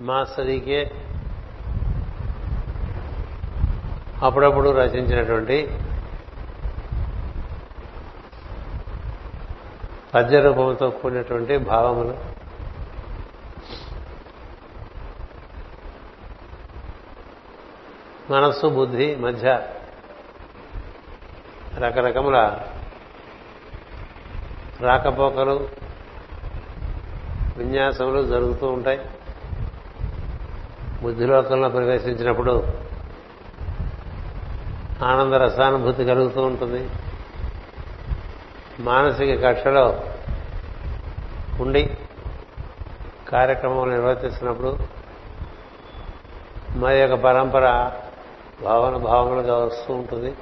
మాస్టరీకే అప్పుడప్పుడు రచించినటువంటి పద్య రూపంతో కూడినటువంటి భావములు. మనస్సు బుద్ధి మధ్య రకరకముల రాకపోకలు విన్యాసములు జరుగుతూ ఉంటాయి. బుద్ధిలోకంలో ప్రవేశించినప్పుడు ఆనంద రసానుభూతి కలుగుతూ ఉంటుంది. మానసిక కక్షలో ఉండి కార్యక్రమం నిర్వర్తిస్తున్నప్పుడు మరి యొక్క పరంపర భావన భావములుగా వస్తూ ఉంటుంది.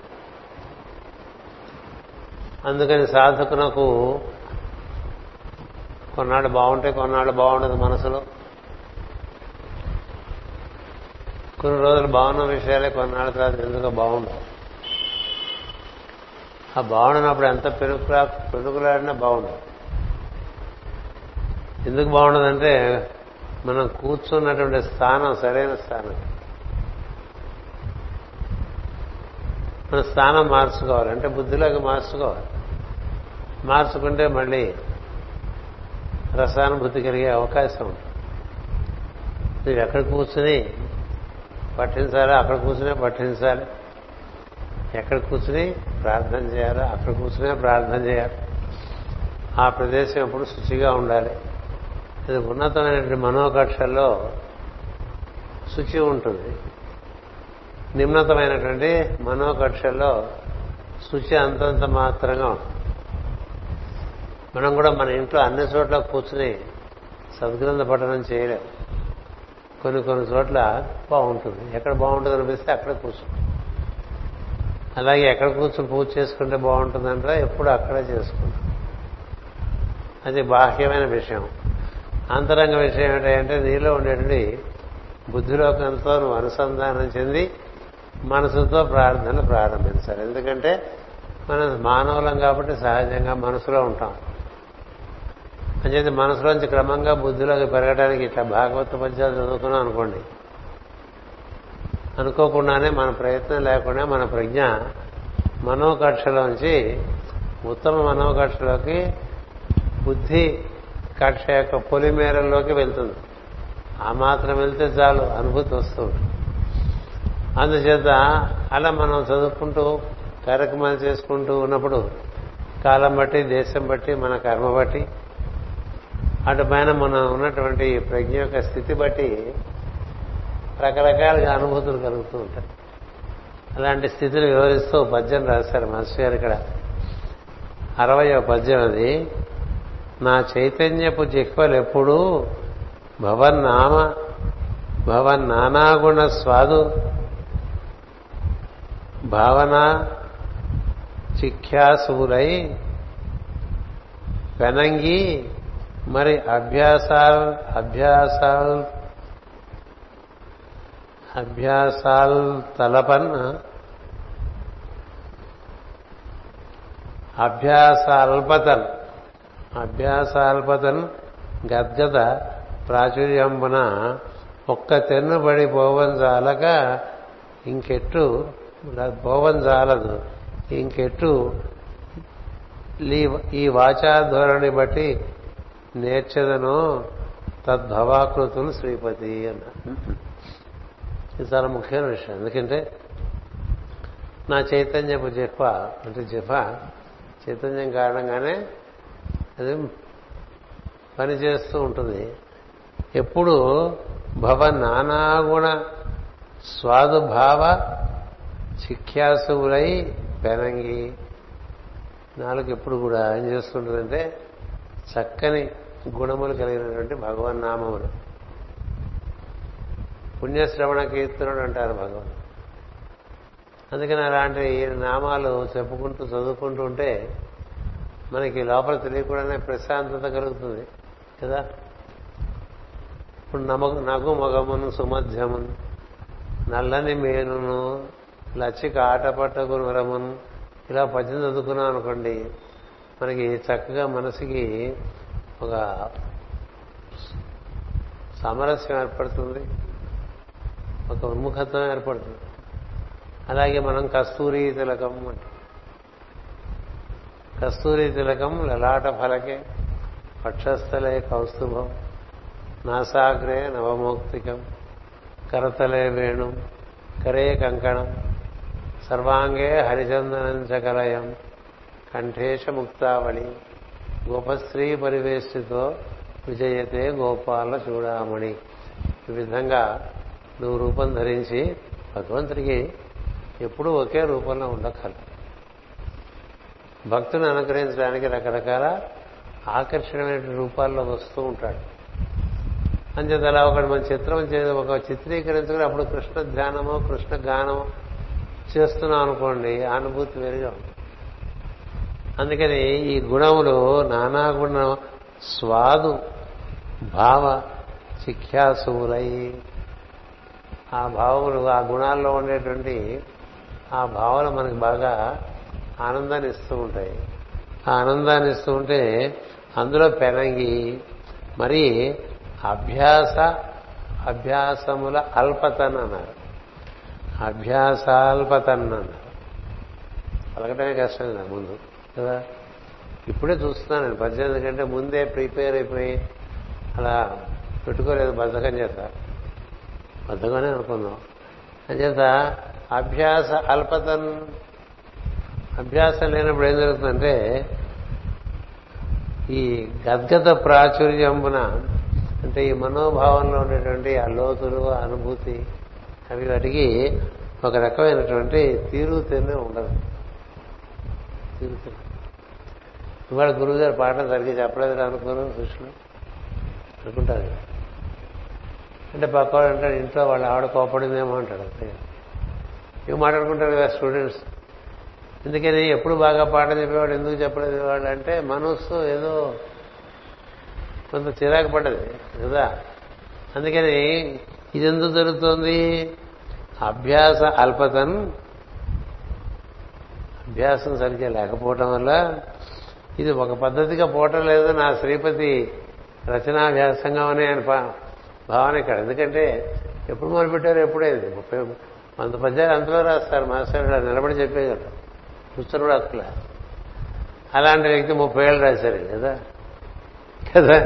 అందుకని సాధకునకు కొన్నాళ్ళు బాగుంటే కొన్నాళ్ళు బాగుండదు మనసులో. కొన్ని రోజులు బాగున్న విషయాలే కొన్నాళ్ళ తర్వాత ఎందుకో బాగుండదు ఆ బాగుండనప్పుడు ఎంత పెరుగులా పెరుగులాడినా బాగుండదు ఎందుకు బాగుండదంటే మనం కూర్చున్నటువంటి స్థానం సరైన స్థానం. మన స్థానం మార్చుకోవాలి అంటే బుద్ధిలోకి మార్చుకోవాలి. మార్చుకుంటే మళ్ళీ రసానుభూతి కలిగే అవకాశం ఉంటుంది. ఎక్కడ కూర్చుని పట్టించాలో అక్కడ కూర్చునే పట్టించాలి ఎక్కడ కూర్చుని ప్రార్థన చేయాలో? అక్కడ కూర్చునే ప్రార్థన చేయాలి. ఆ ప్రదేశం ఎప్పుడు శుచిగా ఉండాలి. ఇది ఉన్నతమైనటువంటి మనోకక్షల్లో శుచి ఉంటుంది. నిమ్నతమైనటువంటి మనోకక్షల్లో శుచి అంతంత మాత్రంగా ఉంటుంది. మనం కూడా మన ఇంట్లో అన్ని చోట్ల కూర్చుని సద్గ్రంథ పఠనం చేయలేం కొన్ని కొన్ని చోట్ల బాగుంటుంది. ఎక్కడ బాగుంటుంది అనిపిస్తే అక్కడ కూర్చుంటుంది. అలాగే ఎక్కడ కూర్చొని పూజ చేసుకుంటే బాగుంటుందంటే ఎప్పుడు అక్కడే చేసుకుంటాం అది బాహ్యమైన విషయం. అంతరంగ విషయం ఏంటంటే నీలో ఉండేటువంటి బుద్ధిలోకంతో నువ్వు అనుసంధానం చెంది మనసుతో ప్రార్థన ప్రారంభించాలి. ఎందుకంటే మనం మానవులం కాబట్టి సహజంగా మనసులో ఉంటాం. అంచేది మనసులోంచి క్రమంగా బుద్ధిలోకి పెరగడానికి ఇట్లా భాగవత పద్యాలు చదువుకున్నాం అనుకోండి. అనుకోకుండానే మన ప్రయత్నం లేకుండా మన ప్రజ్ఞ మనోకక్షలోంచి ఉత్తమ మనోకక్షలోకి బుద్ధి కక్ష యొక్క పొలిమేరల్లోకి వెళ్తుంది. ఆ మాత్రం వెళ్తే చాలు అనుభూతి వస్తుంది. అందుచేత అలా మనం చదువుకుంటూ కార్యక్రమాలు చేసుకుంటూ ఉన్నప్పుడు కాలం బట్టి దేశం బట్టి మన కర్మ బట్టి అటు పైన మనం ఉన్నటువంటి ప్రజ్ఞ యొక్క స్థితి బట్టి రకరకాలుగా అనుభూతులు కలుగుతూ ఉంటాయి. అలాంటి స్థితిని వివరిస్తూ పద్యం రాశారు మాస్టర్ గారు ఇక్కడ. అరవయో పద్యం అది. నా చైతన్యపు జిహ్వలు ఎప్పుడూ భవన్నామ భవన్నానాగుణ స్వాదు భావన చిఖ్యాసులై పెనంగి మరి అభ్యాసాల్ అభ్యాసాల్ అభ్యాసాల్ తలపన్ అభ్యాసాల్పతన్ అభ్యాసాల్పతన్ గద్గద ప్రాచుర్యంబున ఒక్క తెన్నుబడి పోవంజాలక ఇంకెట్టు పోవంజాలదు ఇంకెట్టు ఈ వాచాధోరణి బట్టి నేర్చదను తద్భవాకృతులు శ్రీపతి అన్న ఇది చాలా ముఖ్యమైన విషయం. ఎందుకంటే నా చైతన్యపు జిహ్వ అంటే జిహ్వ చైతన్యం కారణంగానే అది పనిచేస్తూ ఉంటుంది. ఎప్పుడు భవ నానాగుణ స్వాదుభావ చిఖ్యాసువులై పెనంగి. నాలుగు ఎప్పుడు కూడా ఏం చేస్తుంటుందంటే చక్కని గుణములు కలిగినటువంటి భగవన్ నామములు. పుణ్యశ్రవణ కీర్తనుడు అంటారు భగవాన్. అందుకని అలాంటి నామాలు చెప్పుకుంటూ చదువుకుంటూ ఉంటే మనకి లోపల తెలియకుండానే ప్రశాంతత కలుగుతుంది కదా? ఇప్పుడు నమగు నగు మగమును సుమధ్యమును నల్లని మేనును లచ్చిక ఆటపట్టకు వరమును ఇలా పద్యం చదువుకున్నాం అనుకోండి మనకి చక్కగా మనసుకి ఒక సామరస్యం ఏర్పడుతుంది. ఒక ఉన్ముఖత్వం ఏర్పడుతుంది. అలాగే మనం కస్తూరి తిలకం అంటాం. కస్తూరి తిలకం లలాట ఫలకే పక్షస్థలే కౌస్తుభం నాసాగ్రే నవమౌక్తికం కరతలే వేణు కరే కంకణం సర్వాంగే హరిచందనం చకలయం కంఠేశ ముక్తావళి. గోపశ్రీ పరివేశితో విజయతే గోపాల చూడామణి. ఈ విధంగా నువ్వు రూపం ధరించి భగవంతుడికి ఎప్పుడూ ఒకే రూపంలో ఉండకల భక్తుని అనుగ్రహించడానికి రకరకాల ఆకర్షణమైన రూపాల్లో వస్తూ ఉంటాడు. అంచేత అలా ఒకటి మన చిత్రం చేసి ఒక చిత్రీకరించుకుని అప్పుడు కృష్ణ ధ్యానమో కృష్ణ గానమో చేస్తున్నాం అనుకోండి అనుభూతి వేరుగా ఉంటుంది. అందుకని ఈ గుణములు నానా గుణ. స్వాదు భావ చిఖ్యాసులై ఆ భావములు ఆ గుణాల్లో ఉండేటువంటి ఆ భావన మనకు బాగా ఆనందాన్ని ఇస్తూ ఉంటాయి. ఆ ఆనందాన్ని ఇస్తూ ఉంటే అందులో పెనంగి మరి అభ్యాస అభ్యాసముల అల్పతన్ అన్నారు. అభ్యాసాల్పతన్ అన్నారు. పలకటమే కష్టం కదా ముందు. కదా? ఇప్పుడే చూస్తున్నాను నేను. పద్దెనిమిది కంటే ముందే ప్రిపేర్ అయిపోయి అలా పెట్టుకోలేదు బద్ధకం చేత. బద్ధకమే అనుకుందాం అంచేత అభ్యాస అల్పతన్ అభ్యాసం లేనప్పుడు ఏం జరుగుతుందంటే ఈ గద్గత ప్రాచుర్యంబున అంటే ఈ మనోభావంలో ఉండేటువంటి ఆ లోతులు అనుభూతి అవి వాటికి ఒక రకమైనటువంటి తీరు తెన్నే ఉండదు. తీరు ఇవాళ గురువు గారు పాఠం సరిగ్గా చెప్పలేదు అనుకోరు శిష్యులు అనుకుంటారు. అంటే పక్కవాడు అంటాడు ఇంట్లో వాళ్ళు ఆవిడ కోపడిందేమో అంటాడు ఇవి మాట్లాడుకుంటారు కదా స్టూడెంట్స్. ఎందుకని? ఎప్పుడు బాగా పాఠం చెప్పేవాడు ఎందుకు చెప్పలేదు? వాళ్ళు అంటే మనస్సు ఏదో కొంత చిరాకు పడ్డది కదా. అందుకని ఇది ఎందుకు జరుగుతోంది? అభ్యాస అల్పతన్ అభ్యాసం సరిగ్గా లేకపోవటం వల్ల ఇది ఒక పద్ధతిగా పోవటం లేదు. నా శ్రీపతి రచనాభ్యాసంగా అనే ఆయన భావన ఇక్కడ. ఎందుకంటే ఎప్పుడు మొదలుపెట్టారు ఎప్పుడైంది ముప్పై వంద పద్యాలు అంతలో రాస్తారు. మాస్టర్ గారు నిలబడి చెప్పేయగలరు కూర్చొని కూడా అక్కల. అలాంటి వ్యక్తి ముప్పై ఏళ్ళు రాశారు కదా కదా?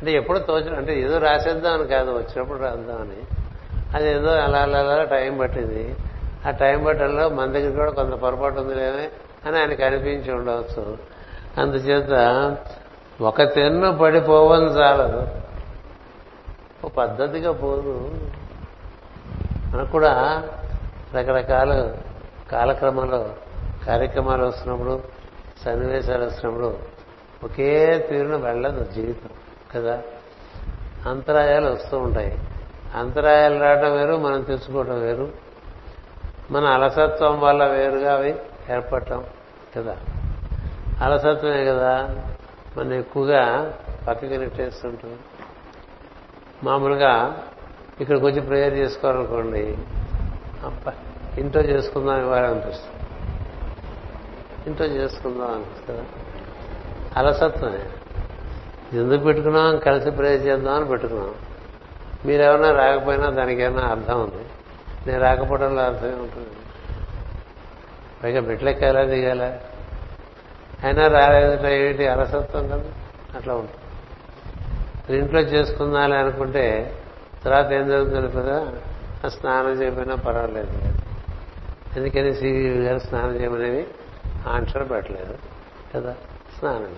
అంటే ఎప్పుడు తోచడం అంటే ఏదో రాసేద్దామని కాదు వచ్చినప్పుడు రాద్దామని. అది ఏదో అలా అలా అలా టైం పట్టింది. ఆ టైం బట్టల్లో మన దగ్గర కూడా కొంత పొరపాటు ఉందిలేమే అని ఆయనకు అనిపించి ఉండవచ్చు. అందుచేత ఒక తెన్ను పడిపోవని చాలదు. ఓ పద్ధతిగా పోదు. మనకు కూడా రకరకాల కాలక్రమంలో కార్యక్రమాలు వస్తున్నప్పుడు సన్నివేశాలు వస్తున్నప్పుడు ఒకే తీరును వెళ్ళదు జీవితం కదా? అంతరాయాలు వస్తూ ఉంటాయి. అంతరాయాలు రావడం వేరు మనం తెచ్చుకోవడం వేరు. మన అలసత్వం వల్ల వేరుగా అవి ఏర్పడటం కదా? అలసత్వమే కదా? మనం ఎక్కువగా పక్కకి నెట్టేస్తుంటాం మామూలుగా ఇక్కడికి వచ్చి ప్రేయర్ చేసుకోవాలనుకోండి అబ్బా ఇంట్లో చేసుకుందాం ఇవ్వాలి అనిపిస్తుంది. ఇంట్లో చేసుకుందాం అనిపిస్తుంది అలసత్వమే. ఎందుకు పెట్టుకున్నాం? కలిసి ప్రేయర్ చేద్దాం అని పెట్టుకున్నాం. మీరెవరన్నా రాకపోయినా దానికేమైనా అర్థం ఉంది. నేను రాకపోవడంలో అర్థమే ఉంటుంది పైగా మెట్లెక్కాలా దిగాల? అయినా రాలేదట ఏమిటి అలసత్వం కదా. అట్లా ఉంటుంది. ఇంట్లో చేసుకుందాలి అనుకుంటే తర్వాత ఏం జరుగుతుంది కదా? ఆ స్నానం చేయకపోయినా పర్వాలేదు. ఎందుకని సివి గారు స్నానం చేయమనేది ఆన్సర్ పెట్టలేదు కదా స్నానం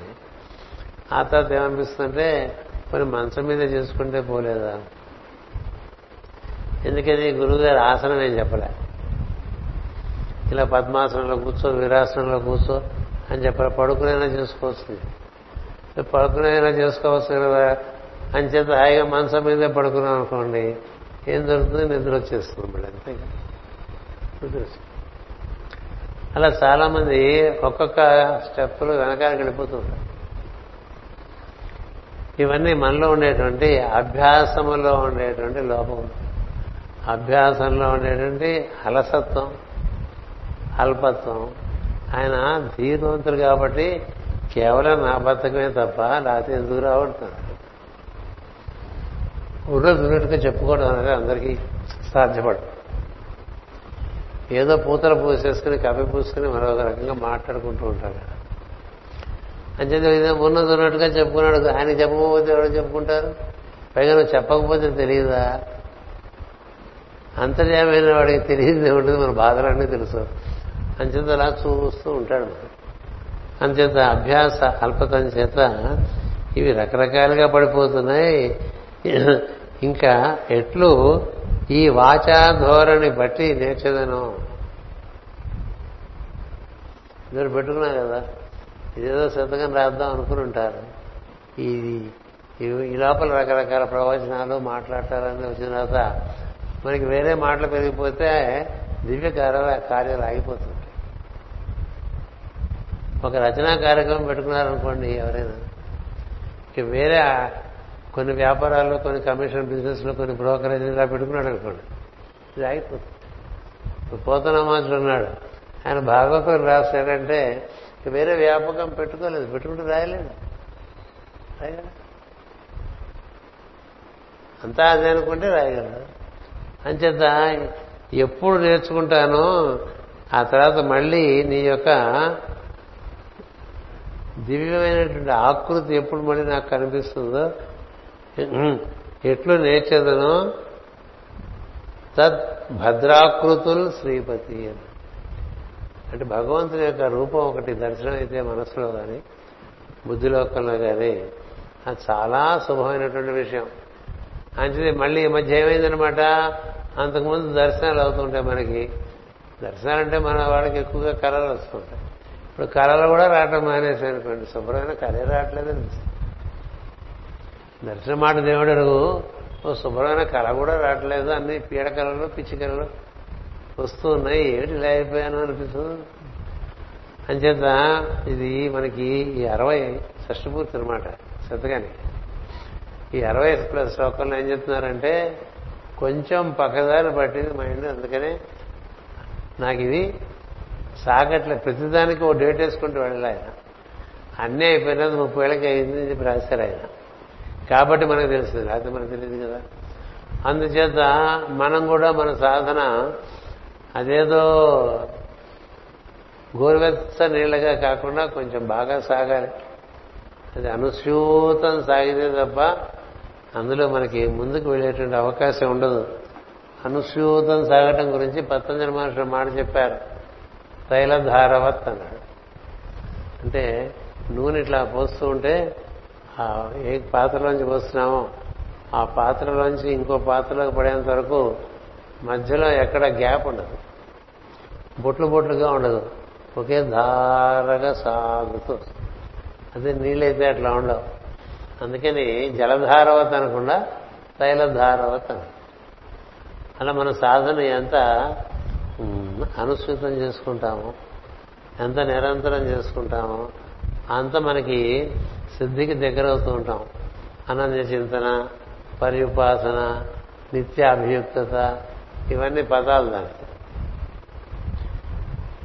ఆ తర్వాత ఏమనిపిస్తుందంటే కొన్ని మంచం మీద చేసుకుంటే పోలేదా? ఎందుకని గురువుగారు ఆసనం ఏం చెప్పలే? ఇలా పద్మాసనంలో కూర్చో వీరాసనంలో కూర్చో అని చెప్పాలి. పడుకునైనా చేసుకోవచ్చు పడుకునైనా చేసుకోవచ్చు కదా. అని చేత హాయిగా మనసం మీదే పడుకున్నాం అనుకోండి ఏం దొరుకుతుంది నిద్ర వచ్చేస్తుంది మళ్ళీ అంతే కదా. నిద్ర అలా చాలా మంది ఒక్కొక్క స్టెప్పులు వెనకాల వెళ్ళిపోతుంటారు ఉంటారు. ఇవన్నీ మనలో ఉండేటువంటి అభ్యాసములో ఉండేటువంటి లోపం. అభ్యాసంలో ఉండేటువంటి అలసత్వం అల్పత్వం. ఆయన ధీరవంతుడు కాబట్టి కేవలం నా బతకమే తప్ప లేకపోతే ఎందుకు రావడుతున్నాడు ఉన్నది ఉన్నట్టుగా చెప్పుకోవడం అనేది అందరికీ సాధ్యపడదు. ఏదో పూతలు పూసేసుకుని కప్పి పూసుకుని మరొక రకంగా మాట్లాడుకుంటూ ఉంటాడు. అంచేత ఏదో ఉన్నది ఉన్నట్టుగా చెప్పుకున్నాడు. ఆయన చెప్పకపోతే ఎవరు చెప్పుకుంటారు? పైగా నువ్వు చెప్పకపోతే తెలియదా? అంతర్యామైన వాడికి తెలియదు ఉంటుంది మన బాధలన్నీ తెలుసు. అంచేత అలా చూస్తూ ఉంటాడు అంచేత అభ్యాస అల్పతం చేత ఇవి రకరకాలుగా పడిపోతున్నాయి. ఇంకా ఎట్లు ఈ వాచా ధోరణి బట్టి నేర్చదను? ఇద్దరు పెట్టుకున్నా కదా. ఇదేదో శతకం రాద్దాం అనుకుని ఉంటారు. ఇది ఈ లోపల రకరకాల ప్రవచనాలు మాట్లాడతారని వచ్చిన తర్వాత మనకి వేరే మాటలు పెరిగిపోతే దివ్య కార్యాల కార్యాలు ఆగిపోతుంటాయి ఒక రచనా కార్యక్రమం పెట్టుకున్నారనుకోండి ఎవరైనా. ఇక వేరే కొన్ని వ్యాపారాల్లో కొన్ని కమిషన్ బిజినెస్లో కొన్ని బ్రోకరేజ్ ఇలా పెట్టుకున్నాడు అనుకోండి ఇది ఆగిపోతుంది. ఇప్పుడు ఉన్నాడు. ఆయన భాగవతం రాశాడంటే ఇక వేరే వ్యాపకం పెట్టుకోలేదు. పెట్టుకుంటూ రాయలేదు. రాయగలడు? అంతా అదే అనుకుంటే రాయగలడు? అంచేత ఎప్పుడు నేర్చుకుంటానో ఆ తర్వాత మళ్ళీ నీ యొక్క దివ్యమైనటువంటి ఆకృతి ఎప్పుడు మళ్ళీ నాకు కనిపిస్తుందో ఎట్లు నేర్చేదనో తద్ భద్రాకృతులు శ్రీపతి అని. అంటే భగవంతుని యొక్క రూపం ఒకటి దర్శనం అయితే మనసులో కానీ బుద్ధిలోకంలో కానీ అది చాలా శుభమైనటువంటి విషయం. అంటే మళ్ళీ ఈ మధ్య ఏమైందనమాట అంతకుముందు దర్శనాలు అవుతుంటాయి మనకి. దర్శనాలంటే మన వాళ్ళకి ఎక్కువగా కళలు వస్తుంటాయి. ఇప్పుడు కళలు కూడా రావటం మానేసి అనుకోండి శుభ్రమైన కళే రావట్లేదని దర్శనం మాట దేవుడు అడుగు ఓ శుభ్రమైన కళ కూడా రావట్లేదు అన్ని పీడ కళలు పిచ్చి కళలు వస్తూ ఉన్నాయి ఏమిటి ఇలా అయిపోయాను అనిపిస్తుంది? అంచేత ఇది మనకి ఈ అరవై షష్ఠపూర్తి అనమాట శ్రద్ధగానే. ఈ అరవై ప్లస్ శ్లోకంలో ఏం చెప్తున్నారంటే కొంచెం పక్కదారి పట్టింది మైండ్ అందుకనే నాకు ఇది సాగట్లే. ప్రతిదానికి ఓ డేట్ వేసుకుంటూ వెళ్ళాలి ఆయన. అన్నీ అయిపోయినది ముప్పై ఏళ్ళకి అయింది అని చెప్పి రాశారు ఆయన. కాబట్టి మనకు తెలుస్తుంది లేకపోతే మనకు తెలియదు కదా. అందుచేత మనం కూడా మన సాధన అదేదో గోరువెచ్చ నీళ్ళగా కాకుండా కొంచెం బాగా సాగాలి. అది అనుస్యూతం సాగితే తప్ప అందులో మనకి ముందుకు వెళ్ళేటువంటి అవకాశం ఉండదు. అనుస్యూతం సాగటం గురించి పతంజలి మహర్షులు మాట చెప్పారు. తైలధారవత్ అన్నాడు. అంటే నూనె ఇట్లా పోస్తూ ఉంటే ఏ పాత్రలోంచి పోస్తున్నామో ఆ పాత్రలోంచి ఇంకో పాత్రలోకి పడేంత వరకు మధ్యలో ఎక్కడ గ్యాప్ ఉండదు. బొట్లు బొట్లుగా ఉండదు. ఒకే ధారగా సాగుతూ. అదే నీళ్ళైతే అట్లా ఉండవు. అందుకని జలధారవత్ అనకుండా తైలధారవత్ అలా మన సాధన ఎంత అనుసృతం చేసుకుంటాము ఎంత నిరంతరం చేసుకుంటామో అంత మనకి సిద్ధికి దగ్గరవుతూ ఉంటాం. అనన్య చింతన పరియుపాసన నిత్యాభియుక్తత ఇవన్నీ పదాలు దానికి.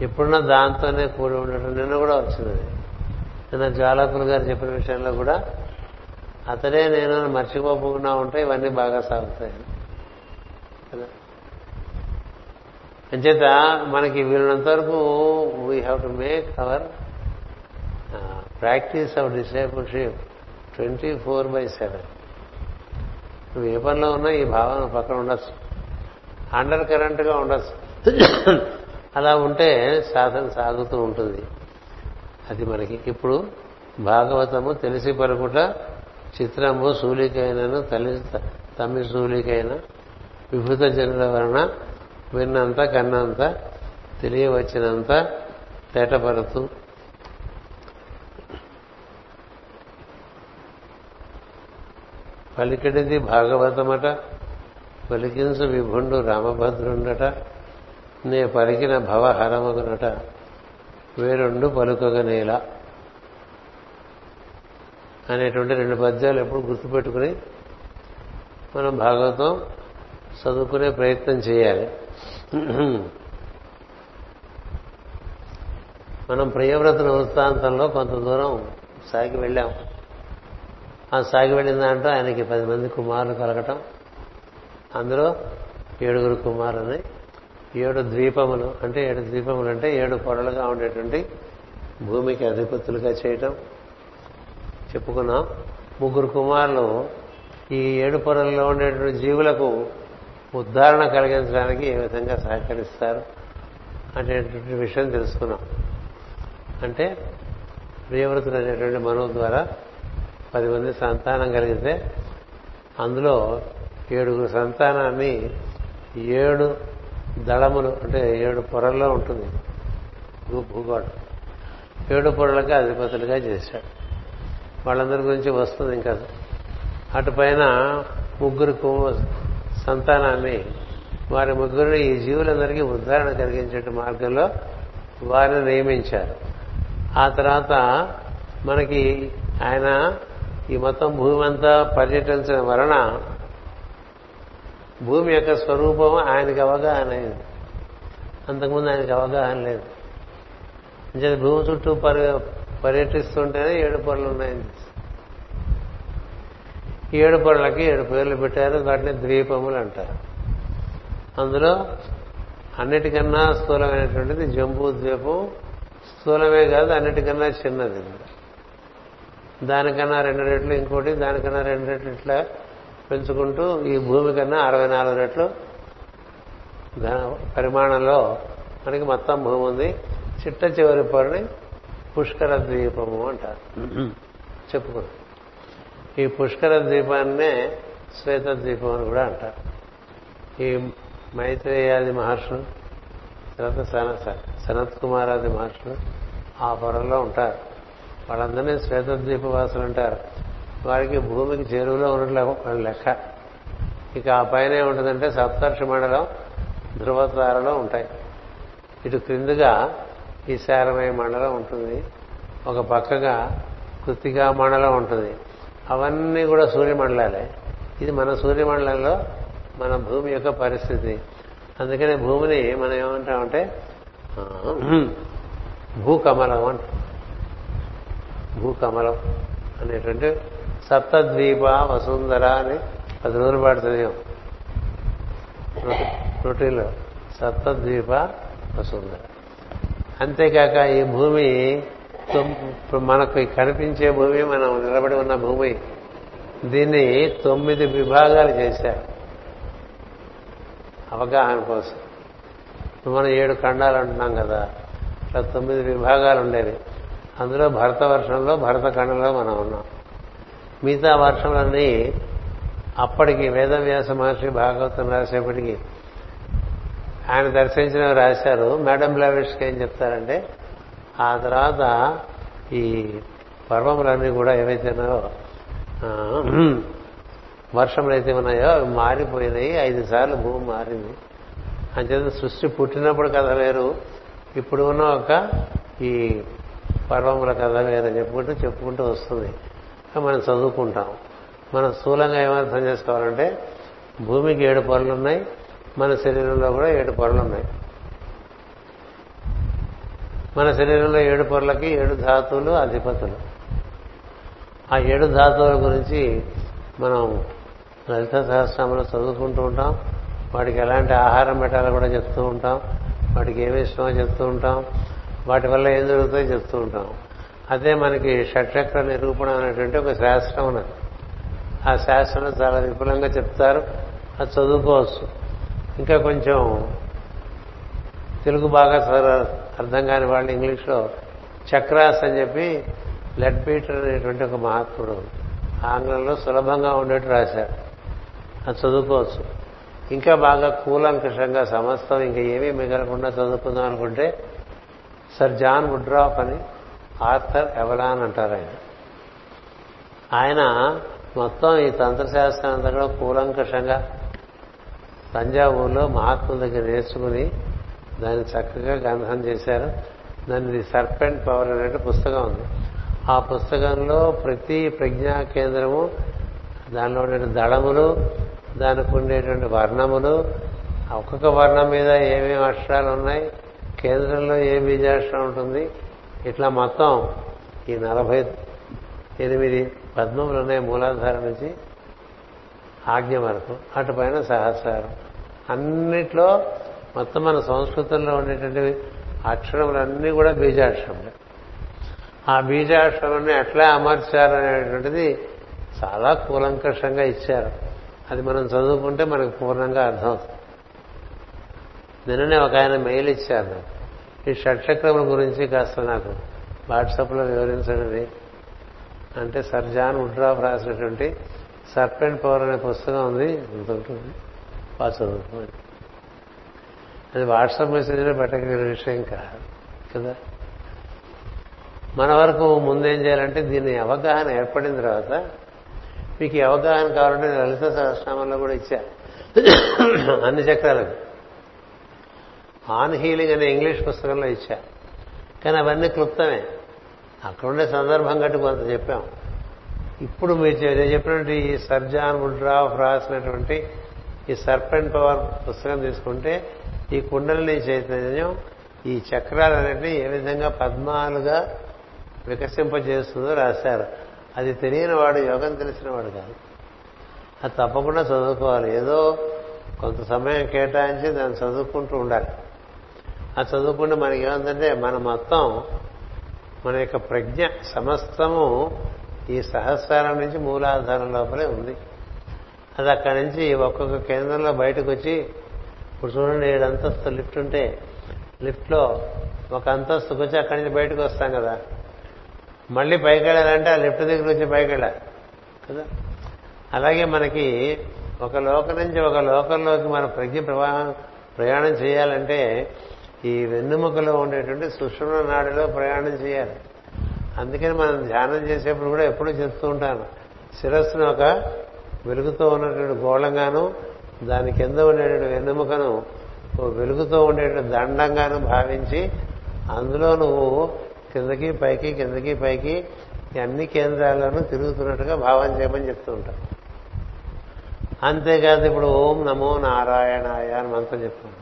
ఎప్పుడున్నా దాంతోనే కూడి ఉండటం నిన్న కూడా వచ్చింది. నిన్న జ్వాలకులు గారు చెప్పిన విషయంలో కూడా అతడే నేను మర్చిపోకుండా ఉంటే ఇవన్నీ బాగా సాగుతాయి. కదా? అంచేత మనకి వీళ్ళంత వరకు we have to make our practice of discipleship twenty four by seven నువ్వు ఏ పనిలో ఉన్నా ఈ భావన పక్కన ఉండొచ్చు. అండర్ కరెంట్గా ఉండొచ్చు. అలా ఉంటే సాధన సాగుతూ ఉంటుంది. అది మనకి ఇప్పుడు భాగవతము తెలిసి పలుకుట చిత్రము సూలికైనను తల్లి తమ్మి సూలికైన విభూత జనుల వలన విన్నంత కన్నంత తెలియవచ్చినంత తేటపరుతూ. పలికిడిది భాగవతమట పలికించు విభుండు రామభద్రుండట నే పలికిన భవహరమగునట వేరుండు పలుకగనేలా. అనేటువంటి రెండు పద్యాలు ఎప్పుడు గుర్తుపెట్టుకుని మనం భాగవతం చదువుకునే ప్రయత్నం చేయాలి. మనం ప్రియవ్రత వృత్తాంతంలో కొంత దూరం సాగి వెళ్ళాం. ఆ సాగి వెళ్ళిన దాంట్లో ఆయనకి పది మంది కుమారులు కలగటం అందులో ఏడుగురు కుమారుని ఏడు ద్వీపములు అంటే ఏడు ద్వీపములు అంటే ఏడు పొరలుగా ఉండేటువంటి భూమికి అధిపతులుగా చేయటం చెప్పుకున్నాం. ముగ్గురు కుమారులు ఈ ఏడు పొరల్లో ఉండేటువంటి జీవులకు ఉద్ధారణ కలిగించడానికి ఏ విధంగా సహకరిస్తారు అనేటువంటి విషయం తెలుసుకున్నాం. అంటే ప్రియవ్రతుడు అనేటువంటి మనవు ద్వారా పది మంది సంతానం కలిగితే అందులో ఏడుగురు సంతానాన్ని ఏడు దళములు అంటే ఏడు పొరల్లో ఉంటుంది. భూగోళం ఏడు పొరలకు అధిపతులుగా చేశాడు. వాళ్ళందరి గురించి వస్తుంది ఇంకా. అటుపైన ముగ్గురు సంతానాన్ని వారి ముగ్గురిని ఈ జీవులందరికీ ఉద్ధారణ కలిగించే మార్గంలో వారిని నియమించారు. ఆ తర్వాత మనకి ఆయన ఈ మొత్తం భూమి అంతా పర్యటించిన వలన భూమి యొక్క స్వరూపం ఆయనకి అవగాహన అయింది. అంతకుముందు ఆయనకి అవగాహన లేదు. భూమి చుట్టూ పర్యటిస్తుంటేనే ఏడు పనులు ఉన్నాయని ఏడు పనులకి ఏడు పేర్లు పెట్టారు వాటిని ద్వీపములు అంటారు. అందులో అన్నిటికన్నా స్థూలమైనటువంటిది జంబూ ద్వీపం. స్థూలమే కాదు అన్నిటికన్నా చిన్నది. దానికన్నా రెండు రెట్లు ఇంకోటి దానికన్నా రెండు రెట్లు ఇట్లా పెంచుకుంటూ ఈ భూమి కన్నా అరవై నాలుగు రెట్లు పరిమాణంలో మనకి మొత్తం భూమి ఉంది. చిట్ట చివరి పొరని పుష్కర ద్వీపము అంటారు. చెప్పుకున్నాం ఈ పుష్కర ద్వీపాన్నే శ్వేత ద్వీపం అని కూడా అంటారు. ఈ మైత్రేయాది మహర్షులు తర్వాత సనత్ కుమారాది మహర్షులు ఆ పొరల్లో ఉంటారు. వాళ్ళందరినీ శ్వేతద్వీపవాసులు అంటారు. వారికి భూమికి చేరువలో ఉన్నట్లు వాళ్ళ లెక్క. ఇక ఆ పైన ఏముంటుందంటే సప్తర్షి మండలం ధృవతారలో ఉంటాయి. ఇటు క్రిందుగా ఈశారమయ మండలం ఉంటుంది. ఒక పక్కగా కృతికా మండలం ఉంటుంది. అవన్నీ కూడా సూర్యమండలాలే. ఇది మన సూర్యమండలంలో మన భూమి యొక్క పరిస్థితి. అందుకనే భూమిని మనం ఏమంటామంటే భూకమలం అంట. భూకమలం అనేటువంటి సప్తద్వీప వసుంధర అని పది రోజులు పాటు చదివాం రొటీలో సప్తద్వీప వసుంధర. అంతేకాక ఈ భూమి మనకు కనిపించే భూమి మనం నిలబడి ఉన్న భూమి దీన్ని తొమ్మిది విభాగాలు చేశారు. అవగాహన కోసం. మనం ఏడు ఖండాలు అంటున్నాం కదా అట్లా తొమ్మిది విభాగాలు ఉండేవి. అందులో భరత వర్షంలో భరత ఖండంలో మనం ఉన్నాం. మిగతా వర్షంలన్నీ అప్పటికి వేదవ్యాస మహర్షి భాగవతం రాసేపటికి ఆయన దర్శించినవి రాశారు. మేడం బ్లావిష్కి ఏం చెప్తారంటే ఆ తర్వాత ఈ పర్వములన్నీ కూడా ఏవైతే ఉన్నాయో వర్షములు అయితే ఉన్నాయో అవి మారిపోయినాయి. ఐదు సార్లు భూమి మారింది. అంచేత సృష్టి పుట్టినప్పుడు కథ వేరు. ఇప్పుడు ఉన్న ఒక ఈ పర్వముల కథ వేరు చెప్పుకుంటూ చెప్పుకుంటూ వస్తుంది. మనం చదువుకుంటాం. మనం స్థూలంగా ఏమర్థం చేసుకోవాలంటే భూమికి ఏడు పనులు ఉన్నాయి మన శరీరంలో కూడా ఏడు పొరలు ఉన్నాయి. మన శరీరంలో ఏడు పొరలకి ఏడు ధాతువులు అధిపతులు. ఆ ఏడు ధాతువుల గురించి మనం లలిత సహస్రంలో చదువుకుంటూ ఉంటాం. వాటికి ఎలాంటి ఆహారం పెట్టాలో కూడా చెప్తూ ఉంటాం. వాటికి ఏమి ఇష్టమో చెప్తూ ఉంటాం. వాటి వల్ల ఏం జరుగుతుందో చెప్తూ ఉంటాం. అదే మనకి షట్చక్ర నిరూపణ అనేటువంటి ఒక శాస్త్రం ఉన్నది. ఆ శాస్త్రంలో చాలా విపులంగా చెప్తారు. అది చదువుకోవచ్చు. ఇంకా కొంచెం తెలుగు బాగా అర్థం కాని వాళ్ళు ఇంగ్లీష్లో చక్రాస్ అని చెప్పి లెడ్ పీటర్ అనేటువంటి ఒక మహాత్ముడు ఆంగ్లంలో సులభంగా ఉండేట్టు రాశారు. అది చదువుకోవచ్చు. ఇంకా బాగా కూలంకషంగా సమస్తం ఇంకా ఏమీ మిగలకుండా చదువుకుందాం అనుకుంటే సర్ జాన్ వుడ్రాఫ్ అని ఆర్థర్ ఎవలాన్ అంటారు ఆయన. ఆయన మొత్తం ఈ తంత్రశాస్త్రం అంతా కూడా కూలంకషంగా తంజావూరులో మహాత్ముల దగ్గర నేర్చుకుని దాన్ని చక్కగా గంధం చేశారు. దాని ది సర్పెంట్ పవర్ అనే పుస్తకం ఉంది. ఆ పుస్తకంలో ప్రతి ప్రజ్ఞా కేంద్రము దానిలో ఉండే దళములు దానికి ఉండేటువంటి వర్ణములు ఒక్కొక్క వర్ణం మీద ఏమేమి అక్షరాలు ఉన్నాయి కేంద్రంలో ఏ బీజాక్షరం ఉంటుంది ఇట్లా మొత్తం ఈ నలభై ఎనిమిది పద్మములు ఉన్నాయి మూలాధారం నుంచి. ఆజ్ఞ వరకు అటు పైన సహస్రారం. అన్నిట్లో మొత్తం మన సంస్కృతంలో ఉండేటువంటి అక్షరములన్నీ కూడా బీజాక్షరములు. ఆ బీజాక్షరాన్ని ఎట్లా అమర్చారనేటువంటిది చాలా కూలంకషంగా ఇచ్చారు. అది మనం చదువుకుంటే మనకు పూర్ణంగా అర్థమవుతుంది. నిన్ననే ఒక ఆయన మెయిల్ ఇచ్చారు నాకు. ఈ షట్చక్రముల గురించి కాస్త నాకు వాట్సాప్లో వివరించండి. అంటే సర్జాన్ ఉడ్రాఫ్ రాసినటువంటి సర్పెంట్ పవర్ అనే పుస్తకం ఉంది ఇంత ఉంటుంది బాగా చదువుకోండి అది వాట్సాప్ మెసేజ్లో పెట్టగలిగిన విషయం కాదు కదా? మన వరకు ముందేం చేయాలంటే దీని అవగాహన ఏర్పడిన తర్వాత మీకు ఈ అవగాహన కావాలంటే లలిత సహస్రామంలో కూడా ఇచ్చా. అన్ని చక్రాలకు. ఆన్ హీలింగ్ అనే ఇంగ్లీష్ పుస్తకంలో ఇచ్చా. కానీ అవన్నీ క్లుప్తమే. అక్కడుండే సందర్భం కట్టి కొంత చెప్పాం. ఇప్పుడు మీరు నేను చెప్పినటువంటి ఈ సర్జాన్ వుడ్రాఫ్ రాసినటువంటి ఈ సర్పెంట్ పవర్ పుస్తకం తీసుకుంటే ఈ కుండలిని చైతన్యం ఈ చక్రాలన్నింటినీ ఏ విధంగా పద్మాలుగా వికసింపజేస్తుందో రాశారు. అది తెలియని వాడు యోగం తెలిసిన వాడు కాదు. అది తప్పకుండా చదువుకోవాలి. ఏదో కొంత సమయం కేటాయించి దాన్ని చదువుకుంటూ ఉండాలి. ఆ చదువుకుంటే మనకి ఏముందంటే మన మొత్తం మన యొక్క ప్రజ్ఞ సమస్తము ఈ సహస్రారం నుంచి మూలాధారం లోపలే ఉంది. అది అక్కడి నుంచి ఒక్కొక్క కేంద్రంలో బయటకు వచ్చి ఇప్పుడు చూడండి ఏడు అంతస్తు లిఫ్ట్ ఉంటే లిఫ్ట్లో ఒక అంతస్తుకు వచ్చి అక్కడి నుంచి బయటకు వస్తాం కదా. మళ్ళీ పైకి వెళ్ళాలంటే ఆ లిఫ్ట్ దగ్గర నుంచి పైకి వెళ్ళాలి కదా. అలాగే మనకి ఒక లోకం నుంచి ఒక లోకంలోకి మన ప్రజ్ఞ ప్రవాహం ప్రయాణం చేయాలంటే ఈ వెన్నుముకలో ఉండేటువంటి సుషుమ్న నాడిలో ప్రయాణం చేయాలి. అందుకని మనం ధ్యానం చేసేప్పుడు కూడా ఎప్పుడూ చెప్తూ ఉంటాను. శిరస్సును ఒక వెలుగుతూ ఉన్నటువంటి గోళంగాను దాని కింద ఉండేటువంటి వెన్నుముకను వెలుగుతూ ఉండేటువంటి దండంగాను భావించి అందులో నువ్వు కిందకి పైకి కిందకి పైకి అన్ని కేంద్రాలను తిరుగుతున్నట్టుగా భావం చేయమని చెప్తూ ఉంటాం అంతేకాదు ఇప్పుడు ఓం నమో నారాయణాయ అని మంత్రం చెప్తున్నాం.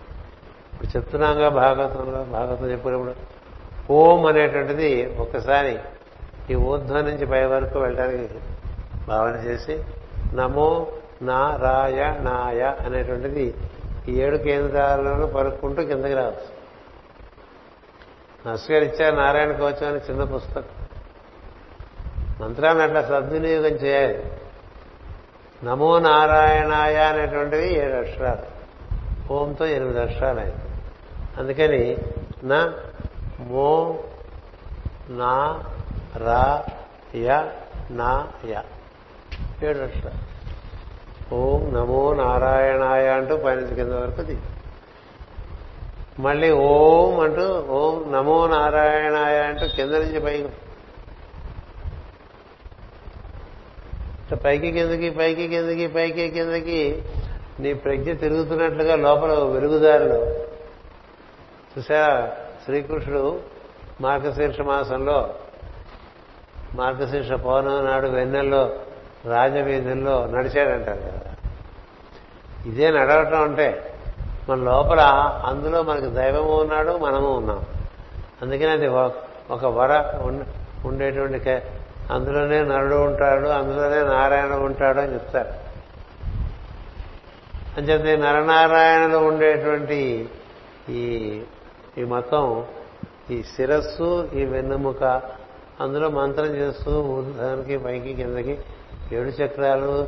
ఇప్పుడు చెప్తున్నాగా భాగవతంలో భాగవతం చెప్పినప్పుడు ఓం అనేటువంటిది ఒకసారి ఈ ఊర్ధ్వం నుంచి పై వరకు వెళ్ళడానికి భావన చేసి నమో నారాయణాయ అనేటువంటిది ఈ ఏడు కేంద్రాలను పరుక్కుంటూ కిందకి రావచ్చు. నస్కర్ ఇచ్చారు నారాయణ కవచం అని చిన్న పుస్తకం. మంత్రాన్ని అట్లా సద్వినియోగం చేయాలి. నమో నారాయణాయ అనేటువంటివి ఏడు అక్షరాలు. ఓంతో ఎనిమిది అక్షరాలు అయింది అందుకని నా మో నా రా య నా య. ఏడు అక్షరాలు ఓం నమో నారాయణాయ అంటూ పైనుంచి కింద వరకు దిగి. మళ్ళీ ఓం అంటూ ఓం నమో నారాయణాయ అంటూ కింద నుంచి పైకి. పైకి కిందకి పైకి కిందకి పైకి కిందకి నీ ప్రజ్ఞ తిరుగుతున్నట్లుగా లోపల వెలుగుదారిలో. చూసా శ్రీకృష్ణుడు మార్గశీర్ష మాసంలో మార్గశీర్ష పౌర్ణమి నాడు వెన్నెల్లో రాజవీధుల్లో నడిచాడంటారు కదా. ఇదే నడవటం అంటే మన లోపల అందులో మనకు దైవము ఉన్నాడు మనము ఉన్నాం. అందుకని అది ఒక వర ఉండేటువంటి అందులోనే నరుడు ఉంటాడు అందులోనే నారాయణ ఉంటాడు అని చెప్తారు. అని చెప్తే నరనారాయణలో ఉండేటువంటి ఈ ఈ మొత్తం ఈ శిరస్సు ఈ వెన్నెముక అందులో మంత్రం చేస్తూ ఊర్ధానికి పైకి కిందకి ఏడు చక్రాలు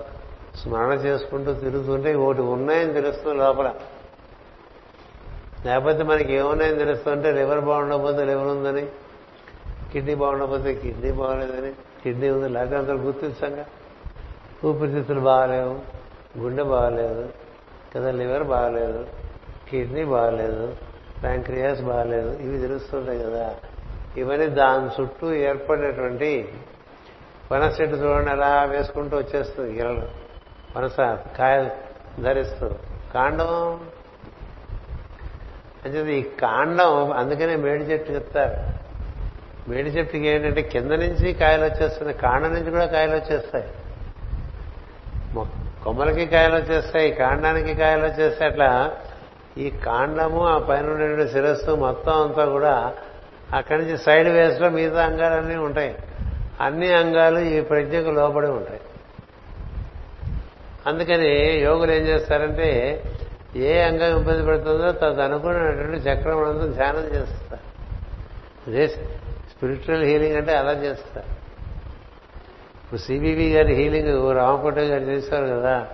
స్మరణ చేసుకుంటూ తిరుగుతుంటే ఒకటి ఉన్నాయని తెలుస్తుంది లోపల. లేకపోతే మనకి ఏమున్నాయని తెలుస్తుంటే లివర్ బాగుండకపోతే లివర్ ఉందని కిడ్నీ బాగుండకపోతే కిడ్నీ బాగలేదని కిడ్నీ ఉంది లేకపోతే అందరూ గుర్తించంగా. ఊపిరితిత్తులు బాగలేవు గుండె బాగలేదు కదా లివర్ బాగలేదు కిడ్నీ బాగలేదు ప్యాంక్రియాస్ బాగాలేదు. ఇవి తెలుస్తుంటాయి కదా. ఇవన్నీ దాని చుట్టూ ఏర్పడినటువంటి పనస చెట్టు చూడండి అలా వేసుకుంటూ వచ్చేస్తుంది ఇరలు పనస కాయ ధరిస్తూ. కాండం? అంటే ఈ కాండం అందుకనే మేడి చెట్టు చెప్తారు. మేడి చెట్టుకి ఏంటంటే కింద నుంచి కాయలు వచ్చేస్తున్నాయి కాండం నుంచి కూడా కాయలు వచ్చేస్తాయి. కొమ్మలకి కాయలు వచ్చేస్తాయి కాండానికి కాయలు వచ్చేస్తాయి అట్లా ఈ కాండము ఆ పైన ఉండేటువంటి శిరస్సు మొత్తం అంతా కూడా అక్కడి నుంచి సైడ్ వేస్లో మిగతా అంగాలన్నీ ఉంటాయి. అన్ని అంగాలు ఈ ప్రజ్ఞకు లోపడి ఉంటాయి. అందుకని యోగులు ఏం చేస్తారంటే ఏ అంగం ఇబ్బంది పెడుతుందో తదు అనుకున్నటువంటి చక్రం అంతా ధ్యానం చేస్తారు. అదే స్పిరిచువల్ హీలింగ్ అంటే అలా చేస్తారు. ఇప్పుడు సిబివి గారి హీలింగ్ రామకోట గారు చేశారు కదా.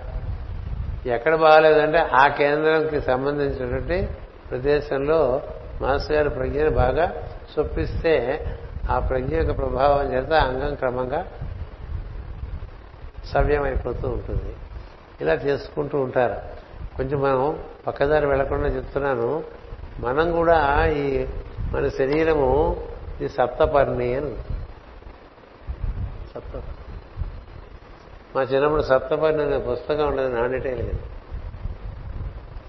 ఎక్కడ బాగాలేదంటే ఆ కేంద్రంకి సంబంధించినటువంటి ప్రదేశంలో మాస్టర్ గారి ప్రజ్ఞను బాగా చొప్పిస్తే ఆ ప్రజ్ఞ యొక్క ప్రభావం చేత అంగం క్రమంగా సవ్యమైపోతూ ఉంటుంది. ఇలా చేసుకుంటూ ఉంటారు. కొంచెం మనం పక్కదారి వెళ్ళకుండా చెప్తున్నాను. మనం కూడా ఈ మన శరీరము ఈ సప్తపర్ణి అని. సప్త మా చిన్నప్పుడు సప్తపర్ణి అనే పుస్తకం ఉండేది నాణ్యటే లేదు.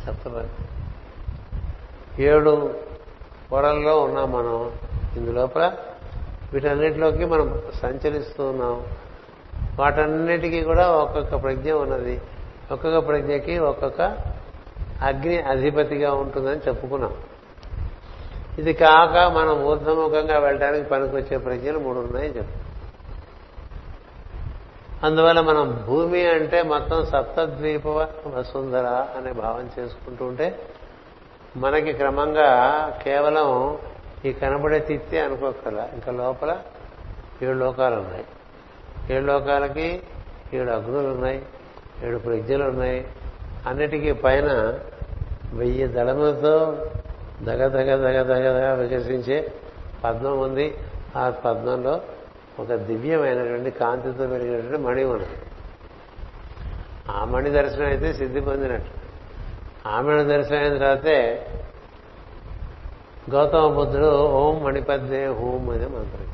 సప్తపర్ణి ఏడు పొరల్లో ఉన్నాం మనం. ఇందులోపల వీటన్నిటిలోకి మనం సంచరిస్తూ ఉన్నాం. వాటన్నిటికీ కూడా ఒక్కొక్క ప్రజ్ఞ ఉన్నది. ఒక్కొక్క ప్రజ్ఞకి ఒక్కొక్క అగ్ని అధిపతిగా ఉంటుందని చెప్పుకున్నాం. ఇది కాక మనం ఊర్ధముఖంగా వెళ్ళడానికి పనికొచ్చే ప్రజ్ఞలు మూడు ఉన్నాయి చెప్పు. అందువల్ల మనం భూమి అంటే మొత్తం సప్తద్వీప వసుంధర అనే భావం చేసుకుంటూ ఉంటే మనకి క్రమంగా కేవలం ఈ కనబడే తిత్తి అనుకోకల ఇంకా లోపల ఏడు లోకాలు ఉన్నాయి. ఏడు లోకాలకి ఏడు అగ్నులు ఉన్నాయి. ఏడు ప్రజ్ఞలు ఉన్నాయి. అన్నిటికీ పైన వెయ్యి దళములతో దగ దగ దగ దగ దగ వికసించే పద్మం ఉంది. ఆ పద్మంలో ఒక దివ్యమైనటువంటి కాంతితో పెరిగినటువంటి మణి ఉన్నది ఆ మణి దర్శనం అయితే సిద్ధి పొందినట్టు. ఆమెను దర్శనం అయిన తర్వాతే గౌతమ బుద్ధుడు ఓం మణిపద్మే హూం అనే మంత్రం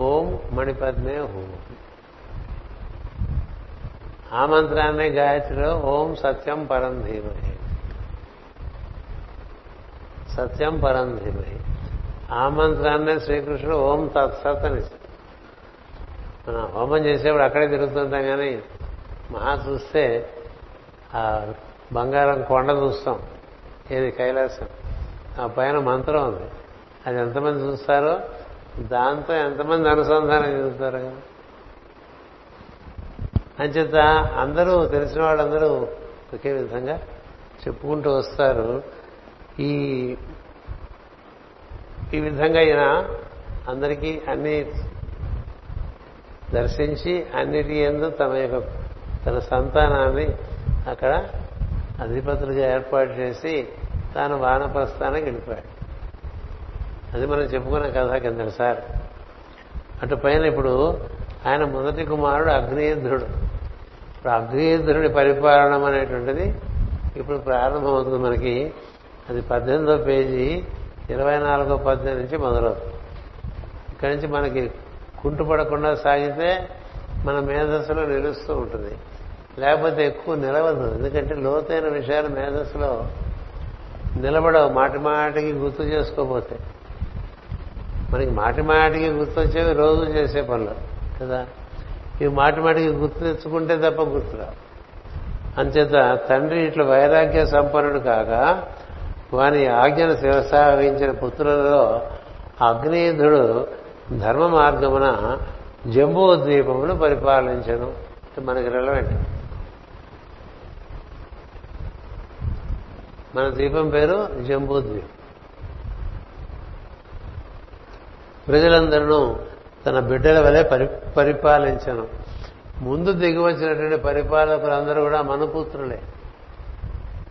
ఓం మణిపద్మే హూం. ఆ మంత్రాన్ని గాయత్రిలో ఓం సత్యం పరం ధీమహి. సత్యం పరం ధీమహి. ఆ మంత్రాన్నే శ్రీకృష్ణుడు ఓం తత్సత్ అని మనం హోమం చేసేప్పుడు అక్కడే తిరుగుతుంటాం కానీ మహా చూస్తే ఆ బంగారం కొండ చూస్తాం. ఏది కైలాసం? ఆ పైన మంత్రం ఉంది. అది ఎంతమంది చూస్తారో? దాంతో ఎంతమంది అనుసంధానం చెందుతారు? కదా అంచేత అందరూ తెలిసిన వాళ్ళందరూ ఒకే విధంగా చెప్పుకుంటూ వస్తారు. ఈ ఈ విధంగా ఈయన అందరికీ అన్ని దర్శించి అన్నిటి ఎందు తమ యొక్క తన సంతానాన్ని అక్కడ అధిపతులుగా ఏర్పాటు చేసి తాను వానప్రస్థానం గడిపాడు. అది మనం చెప్పుకున్న కథ కింద సార్. అటు పైన ఇప్పుడు ఆయన మొదటి కుమారుడు అగ్నియుద్ధుడు. ఇప్పుడు అగ్నియుద్ధుడి పరిపాలనం అనేటువంటిది ఇప్పుడు ప్రారంభమవుతుంది మనకి. అది పద్దెనిమిదో పేజీ ఇరవై నాలుగో పద్దెనిమిది నుంచి మొదలవుతుంది. ఇక్కడి నుంచి మనకి కుంటుపడకుండా సాగితే మన మేధస్సులో నిలుస్తూ ఉంటుంది. లేకపోతే ఎక్కువ నిలవదు. ఎందుకంటే లోతైన విషయాలు మేధస్సులో నిలబడవు. మాటి మాటికి గుర్తు చేసుకోపోతే మనకి మాటి మాటికి గుర్తొచ్చేవి రోజు చేసే పనులు కదా? ఇవి మాటి మాటికి గుర్తు తెచ్చుకుంటే తప్ప గుర్తురావు. అంచేత తండ్రి ఇట్లా వైరాగ్య సంపన్నుడు కాగా వాని ఆజ్ఞను శిరసావించిన పుత్రులలో అగ్నిధుడు ధర్మ మార్గమున జంబూ ద్వీపమును పరిపాలించను. మనకి రెలవెంట్ మన ద్వీపం పేరు జంబూ ద్వీపం. ప్రజలందరూ తన బిడ్డల వలె పరి పరిపాలించను. ముందు దిగి వచ్చినటువంటి పరిపాలకులందరూ కూడా మనుపుత్రులే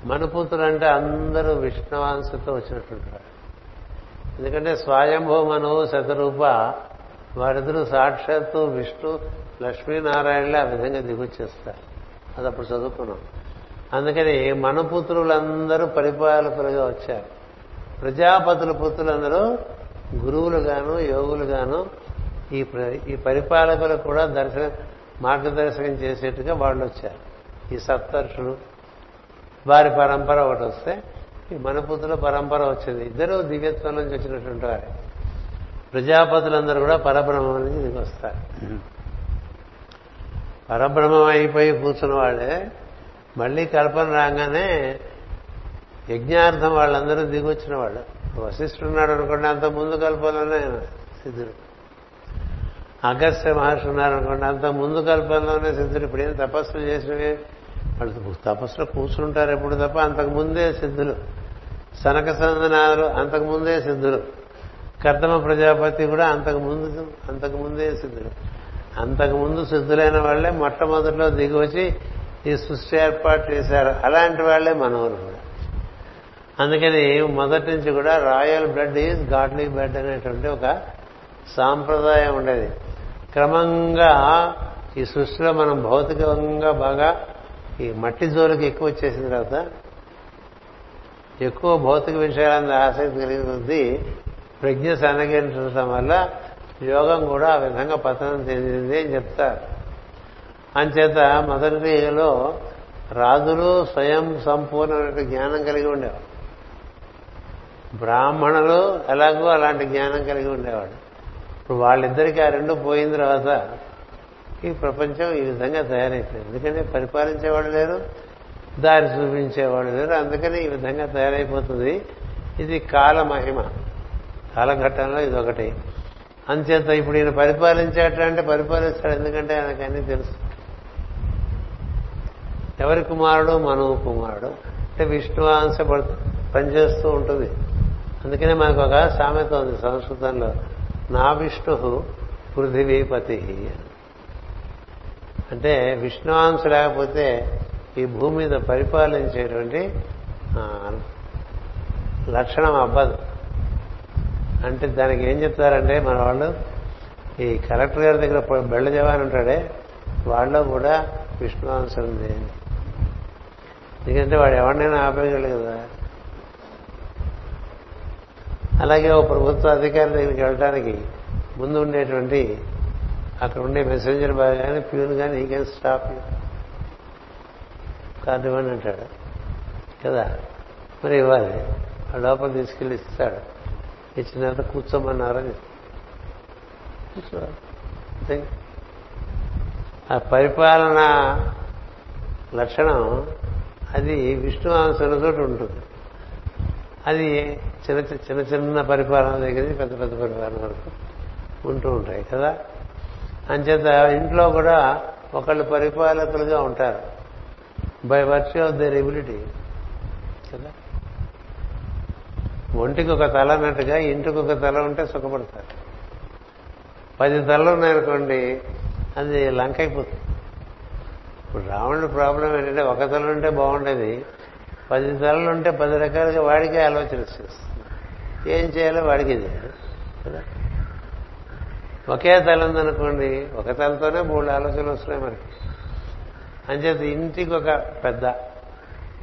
మనుపుత్రులు అంటే అందరూ విష్ణువాంశతో వచ్చినటువంటి వారు ఎందుకంటే స్వయంభూ మనువు శతరూప వారిద్దరూ సాక్షాత్తు విష్ణు లక్ష్మీనారాయణలే ఆ విధంగా దిగుచ్చేస్తారు. అది అప్పుడు చదువుకున్నాం. అందుకని మనుపుత్రులందరూ పరిపాలకులుగా వచ్చారు. ప్రజాపతుల పుత్రులందరూ గురువులుగాను యోగులుగాను ఈ ఈ పరిపాలకులకు కూడా దర్శనం మార్గదర్శకం చేసేట్టుగా వాళ్ళు వచ్చారు ఈ సప్తర్షులు వారి పరంపర ఒకటి వస్తే ఈ మనపుత్రుల పరంపర వచ్చింది. ఇద్దరు దివ్యత్వం నుంచి వచ్చినటువంటి వారే. ప్రజాపతులందరూ కూడా పరబ్రహ్మం నుంచి దిగి వస్తారు. పరబ్రహ్మం అయిపోయి కూర్చున్న వాళ్ళే మళ్ళీ కల్పన రాగానే యజ్ఞార్థం వాళ్ళందరూ దిగొచ్చిన వాళ్ళు. వశిష్ఠున్నాడు అనుకోండి అంత ముందు కల్పనలోనే ఆయన సిద్ధుడు. అగస్త్య మహర్షి ఉన్నారనుకోండి అంత ముందు కల్పనలోనే సిద్ధుడు. ఇప్పుడు ఏం తపస్సు చేసినవి? వాళ్ళు తపస్సులో కూర్చుంటారు ఎప్పుడు తప్ప అంతకు ముందే సిద్ధులు. సనక సందనాలు అంతకు ముందే సిద్ధులు. కర్తమ ప్రజాపతి కూడా అంతకు ముందు అంతకు ముందే సిద్ధులు. అంతకు ముందు సిద్ధులైన వాళ్ళే మొట్టమొదటిలో దిగివచ్చి ఈ సృష్టి ఏర్పాటు చేశారు. అలాంటి వాళ్ళే మనవరు కూడా. అందుకని మొదటి నుంచి కూడా royal blood is godly blood అనేటువంటి ఒక సాంప్రదాయం ఉండేది. క్రమంగా ఈ సృష్టిలో మనం భౌతికంగా బాగా ఈ మట్టి జోలికి ఎక్కువ వచ్చేసిన తర్వాత ఎక్కువ భౌతిక విషయాలను ఆసక్తి కలిగి ఉంది ప్రజ్ఞ సన్నగించడం వల్ల యోగం కూడా ఆ విధంగా పతనం చెందింది అని చెప్తారు. అంచేత మొదటిలో రాజులు స్వయం సంపూర్ణమైన జ్ఞానం కలిగి ఉండేవాడు బ్రాహ్మణులు ఎలాగో అలాంటి జ్ఞానం కలిగి ఉండేవాడు ఇప్పుడు వాళ్ళిద్దరికీ ఆ రెండు పోయిన తర్వాత ఈ ప్రపంచం ఈ విధంగా తయారైపోయింది. ఎందుకంటే పరిపాలించేవాడు లేరు దారి చూపించేవాడు లేరు అందుకని ఈ విధంగా తయారైపోతుంది. ఇది కాల మహిమ. కాలఘట్టంలో ఇది ఒకటి అంచేత ఇప్పుడు ఈయన పరిపాలించేటంటే పరిపాలిస్తాడు ఎందుకంటే ఆయనకు అన్నీ తెలుసు. ఎవరి కుమారుడు? మనువు కుమారుడు. అంటే విష్ణువాంశ పనిచేస్తూ ఉంటుంది. అందుకనే మనకు ఒక సామెత ఉంది సంస్కృతంలో. నా విష్ణు పృథివీపతి అంటే విష్ణువాంశ లేకపోతే ఈ భూమి మీద పరిపాలించేటువంటి లక్షణం అబ్బదు అంటే దానికి ఏం చెప్తారంటే మన వాళ్ళు ఈ కలెక్టర్ గారి దగ్గర బెళ్ళ జవాన్ ఉంటాడే వాళ్ళలో కూడా విష్ణువాంశం ఉంది. ఎందుకంటే వాడు ఎవరినైనా ఆపేయగలడు కదా. అలాగే ఓ ప్రభుత్వ అధికారి దగ్గరికి వెళ్ళడానికి ముందు ఉండేటువంటి అక్కడ ఉండే మెసెంజర్ బాయ్ కానీ ప్యూన్ కానీ ఈ కెన్ స్టాప్ కార్డు ఇవ్వండి అంటాడు. కదా? మరి ఇవ్వాలి. ఆ లోపల తీసుకెళ్ళి ఇస్తాడు. ఇచ్చిన తర్వాత కూర్చోమన్నారని ఆ పరిపాలన లక్షణం అది విష్ణు చోటు ఉంటుంది. అది చిన్న చిన్న చిన్న పరిపాలన దగ్గర పెద్ద పెద్ద పరిపాలన వరకు ఉంటూ ఉంటాయి కదా? అంచేత ఇంట్లో కూడా ఒకళ్ళు పరిపాలకులుగా ఉంటారు. By virtue of their ability కదా? ఒంటికి ఒక తల అన్నట్టుగా ఇంటికి ఒక తల ఉంటే సుఖపడతారు. పది తలలు ఉన్నాయనుకోండి అది లంక అయిపోతుంది. ఇప్పుడు రావణుడి ప్రాబ్లం ఏంటంటే ఒక తల ఉంటే బాగుండేది పది తలలు ఉంటే పది రకాలుగా వాడికే ఆలోచన చేస్తుంది ఏం చేయాలో వాడికి కదా? ఒకే తల ఉందనుకోండి ఒక తలతోనే మూడు ఆలోచనలు వస్తున్నాయి మనకి. అంచేత ఇంటికి ఒక పెద్ద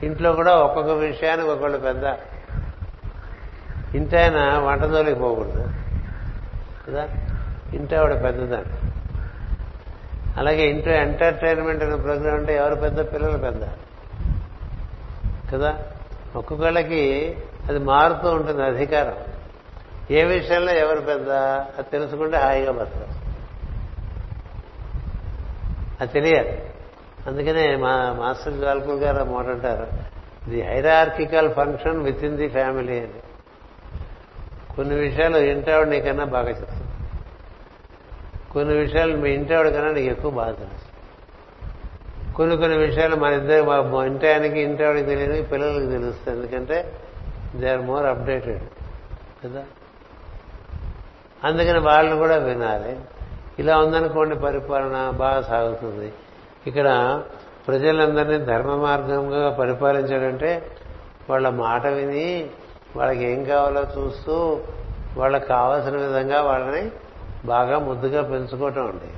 ఇంట్లో కూడా ఒక్కొక్క విషయానికి ఒకళ్ళు పెద్ద. ఇంటి ఆయన వంటదోలికి పోకూడదు. కదా? ఇంటి ఆవిడ పెద్దదాన్ని అలాగే ఇంట్లో ఎంటర్టైన్మెంట్ అనే ప్రోగ్రామ్ అంటే ఎవరు పెద్ద? పిల్లలు పెద్ద. కదా? ఒక్కొక్కళ్ళకి అది మారుతూ ఉంటుంది అధికారం. ఏ విషయంలో ఎవరు పెద్ద అది తెలుసుకుంటే హాయిగా బతకరు. అది తెలియాలి. అందుకనే మా మాస్టర్ జాల్పూర్ గారు మాట అంటారు the hierarchical function within the family అని. కొన్ని విషయాలు ఇంటావిడ నీకన్నా బాగా చెప్తుంది. కొన్ని విషయాలు మీ ఇంటావిడ కన్నా నీకు ఎక్కువ బాగా తెలుసు. కొన్ని కొన్ని విషయాలు మన ఇద్దరు మా ఇంటి ఇంటావిడికి తెలియని పిల్లలకి తెలుస్తుంది ఎందుకంటే దే ఆర్ మోర్ అప్డేటెడ్. కదా? అందుకని వాళ్ళని కూడా వినాలి. ఇలా ఉందనుకోండి పరిపాలన బాగా సాగుతుంది. ఇక్కడ ప్రజలందరినీ ధర్మ మార్గంగా పరిపాలించాడంటే వాళ్ళ మాట విని వాళ్ళకి ఏం కావాలో చూస్తూ వాళ్ళకి కావాల్సిన విధంగా వాళ్ళని బాగా ముద్దుగా పెంచుకోవటం అండి.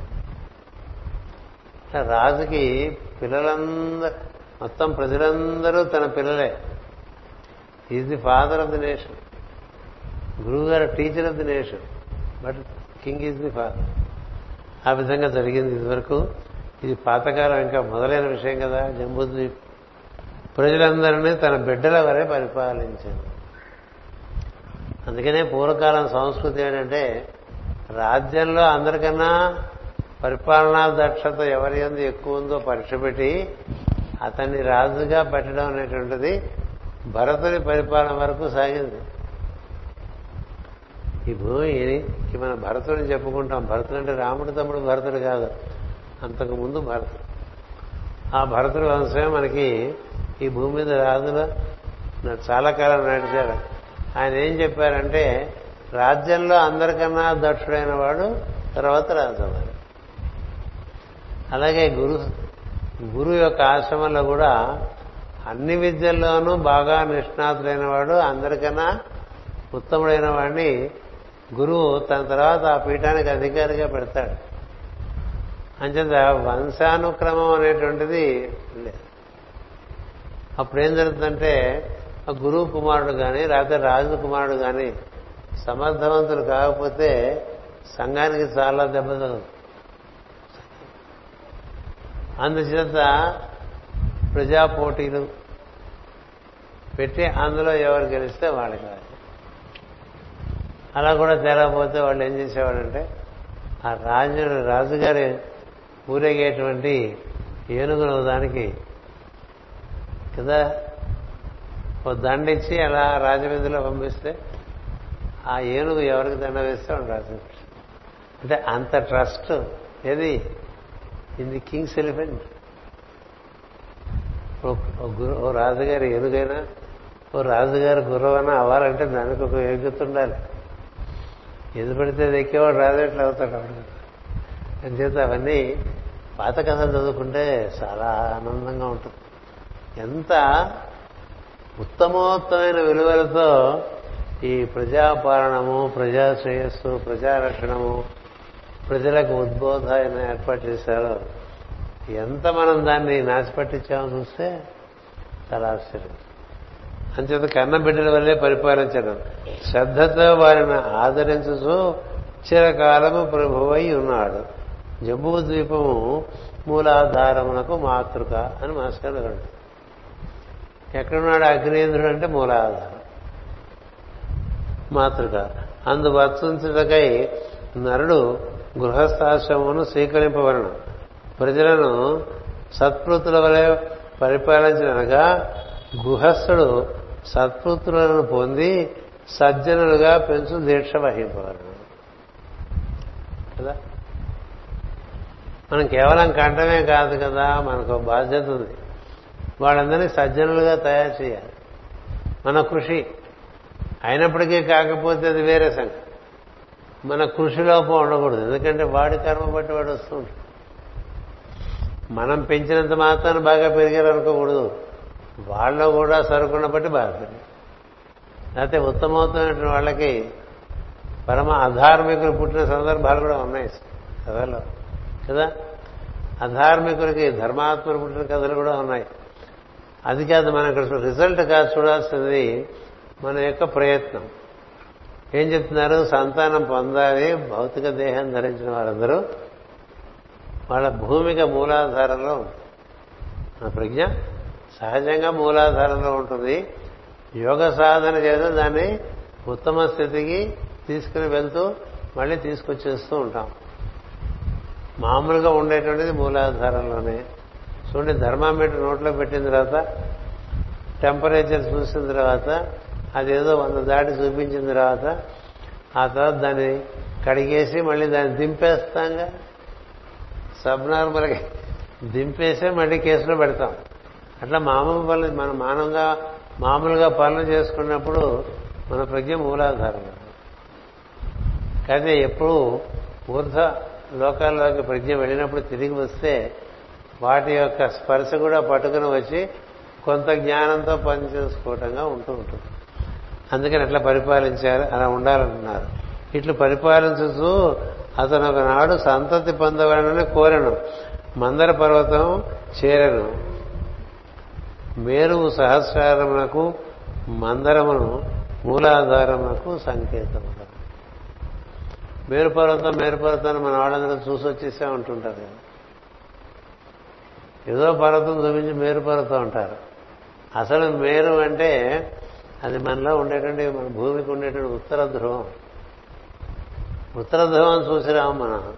రాజుకి పిల్లలందరూ మొత్తం ప్రజలందరూ తన పిల్లలే. Is the father of the nation గురువు గారు teacher of the nation king is the father ఆ విధంగా జరిగింది ఇదివరకు. ఇది పాతకాలం ఇంకా మొదలైన విషయం కదా. జంబూద్వీప్ ప్రజలందరినీ తన బిడ్డల వరే పరిపాలించింది అందుకనే పూర్వకాలం సంస్కృతి ఏంటంటే రాజ్యంలో అందరికన్నా పరిపాలనా దక్షత ఎవరి ఎందు ఎక్కువ ఉందో పరీక్ష పెట్టి అతన్ని రాజుగా పెట్టడం అనేటువంటిది భరతుని పరిపాలన వరకు సాగింది. ఈ భూమికి మన భరతుడిని చెప్పుకుంటాం. భరతుడు అంటే రాముడు తమ్ముడు భరతుడు కాదు. అంతకు ముందు భరతుడు. ఆ భరతుడు వంశమే మనకి ఈ భూమి మీద రాజులు చాలా కాలం నడిచారు. ఆయన ఏం చెప్పారంటే రాజ్యంలో అందరికన్నా దక్షుడైన వాడు తర్వాత రాజవ్వాలి అలాగే గురు గురువు యొక్క ఆశ్రమంలో కూడా అన్ని విద్యల్లోనూ బాగా నిష్ణాతులైన వాడు అందరికన్నా ఉత్తముడైన వాడిని గురువు తన తర్వాత ఆ పీఠానికి అధికారిగా పెడతాడు. అంచేత వంశానుక్రమం అనేటువంటిది లేదు అప్పుడేం జరుగుతుందంటే ఆ గురువు కుమారుడు కానీ లేకపోతే రాజు కుమారుడు కానీ సమర్థవంతులు కాకపోతే సంఘానికి చాలా దెబ్బ తగులుతుంది అందుచేత ప్రజా పోటీలు పెట్టి అందులో ఎవరు గెలిస్తే వాళ్ళకి అలా కూడా తేలకపోతే వాళ్ళు ఏం చేసేవాడంటే ఆ రాజు రాజుగారి ఊరేగేటువంటి ఏనుగును దానికి కదా ఓ దండిచ్చి అలా రాజవీధిలో పంపిస్తే ఆ ఏనుగు ఎవరికి దండ వేస్తే వాడు రాజు. అంటే అంత ట్రస్ట్ ఏది? ఇది ది కింగ్స్ ఎలిఫెంట్. ఓ రాజుగారి ఏనుగైనా ఓ రాజుగారి గుర్రమైనా అవ్వాలంటే దానికి ఒక యోగ్యత ఉండాలి. ఏది పడితే అది ఎక్కేవాడు రాజు ఎట్లా అవుతాడు వాడు? అంచేత అవన్నీ పాత కథలు చదువుకుంటే చాలా ఆనందంగా ఉంటుంది. ఎంత ఉత్తమోత్తమైన విలువలతో ఈ ప్రజాపాలనము ప్రజా శ్రేయస్సు ప్రజారక్షణము ప్రజలకు ఉద్బోధ ఏర్పాటు చేశారో ఎంత మనం దాన్ని నాశపట్టించామో చూస్తే చాలా ఆశ్చర్యం. అంచేత కన్న బిడ్డల వల్లే పరిపాలించడం శ్రద్ధతో వారిని ఆదరించు చిరకాలము ప్రభువై ఉన్నాడు. జంబూ ద్వీపము మూలాధారమునకు మాతృక అని మాస్టర్ గారు ఎక్కడున్నాడు అగ్నేంద్రుడు అంటే మూలాధారం. మాతృక. అందు వర్తించుటకై నరుడు గృహస్థాశ్రమమును స్వీకరింపవలను. ప్రజలను సత్పృతుల వలె పరిపాలించనగా గుహస్థుడు సత్పుత్రులను పొంది సజ్జనులుగా పెంచు దీక్ష వహింపవలను. కదా? మనం కేవలం కంటమే కాదు కదా మనకు బాధ్యత ఉంది. వాళ్ళందరినీ సజ్జనులుగా తయారు చేయాలి. మన కృషి అయినప్పటికీ కాకపోతే అది వేరే సంగతి. మన కృషి లోపం ఉండకూడదు ఎందుకంటే వాడి కర్మ బట్టి వాడు వస్తుంటాడు మనం పెంచినంత మాత్రాన్ని బాగా పెరిగారు అనుకోకూడదు వాళ్ళలో కూడా సరుకున్న బట్టి బాగా అయితే లేకపోతే వాళ్ళకి పరమ అధార్మికులు పుట్టిన సందర్భాలు కూడా ఉన్నాయి కథలో. కదా? అధార్మికులకి ధర్మాత్మలు పుట్టిన కథలు కూడా ఉన్నాయి. అది కాదు మనం ఇక్కడ రిజల్ట్ కాదు చూడాల్సింది మన యొక్క ప్రయత్నం. ఏం చెప్తున్నారు? సంతానం పొందాలి భౌతిక దేహం ధరించిన వారందరూ వాళ్ళ భూమిక మూలాధారంలో ఉంటుంది మన ప్రజ్ఞ? సహజంగా మూలాధారంలో ఉంటుంది. యోగ సాధన చేస్తే దాన్ని ఉత్తమ స్థితికి తీసుకుని వెళ్తూ మళ్ళీ తీసుకొచ్చేస్తూ ఉంటాం. మామూలుగా ఉండేటువంటిది మూలాధారంలోనే. చూడండి ధర్మామీటర్ నోట్లో పెట్టిన తర్వాత టెంపరేచర్ చూసిన తర్వాత అదేదో వంద దాటి చూపించిన తర్వాత ఆ తర్వాత దాన్ని కడిగేసి మళ్ళీ దాన్ని దింపేస్తాంగా. సబ్ నార్మల్గా దింపేసే మళ్ళీ కేసులో పెడతాం. అట్లా మామూలు పనులు మన మానవంగా మామూలుగా పనులు చేసుకున్నప్పుడు మన ప్రజ్ఞ మూలాధారం. కానీ ఎప్పుడు ఊర్ధ లోకాల్లోకి ప్రజ్ఞ వెళ్ళినప్పుడు తిరిగి వస్తే వాటి యొక్క స్పర్శ కూడా పట్టుకుని వచ్చి కొంత జ్ఞానంతో పనిచేసుకోవటంగా ఉంటూ ఉంటుంది. అందుకని ఎట్లా పరిపాలించారు అలా ఉండాలంటున్నారు ఇట్లు పరిపాలించుతూ అతను ఒకనాడు సంతతి పొందవాలని కోరను. మందర పర్వతం చేరను. మేరువు సహస్రమునకు మందరమును మూలాధారమునకు సంకేతము మేరు పర్వతం మేరు పర్వతాన్ని మన వాళ్ళందరూ చూసి వచ్చేసే ఉంటుంటారు కదా. ఏదో పర్వతం చూపించి మేరు పర్వతం అంటారు. అసలు మేరు అంటే అది మనలో ఉండేటువంటి మన భూమికి ఉండేటువంటి ఉత్తర ధ్రువం. ఉత్తర ధ్రువం చూసిరాము మనం.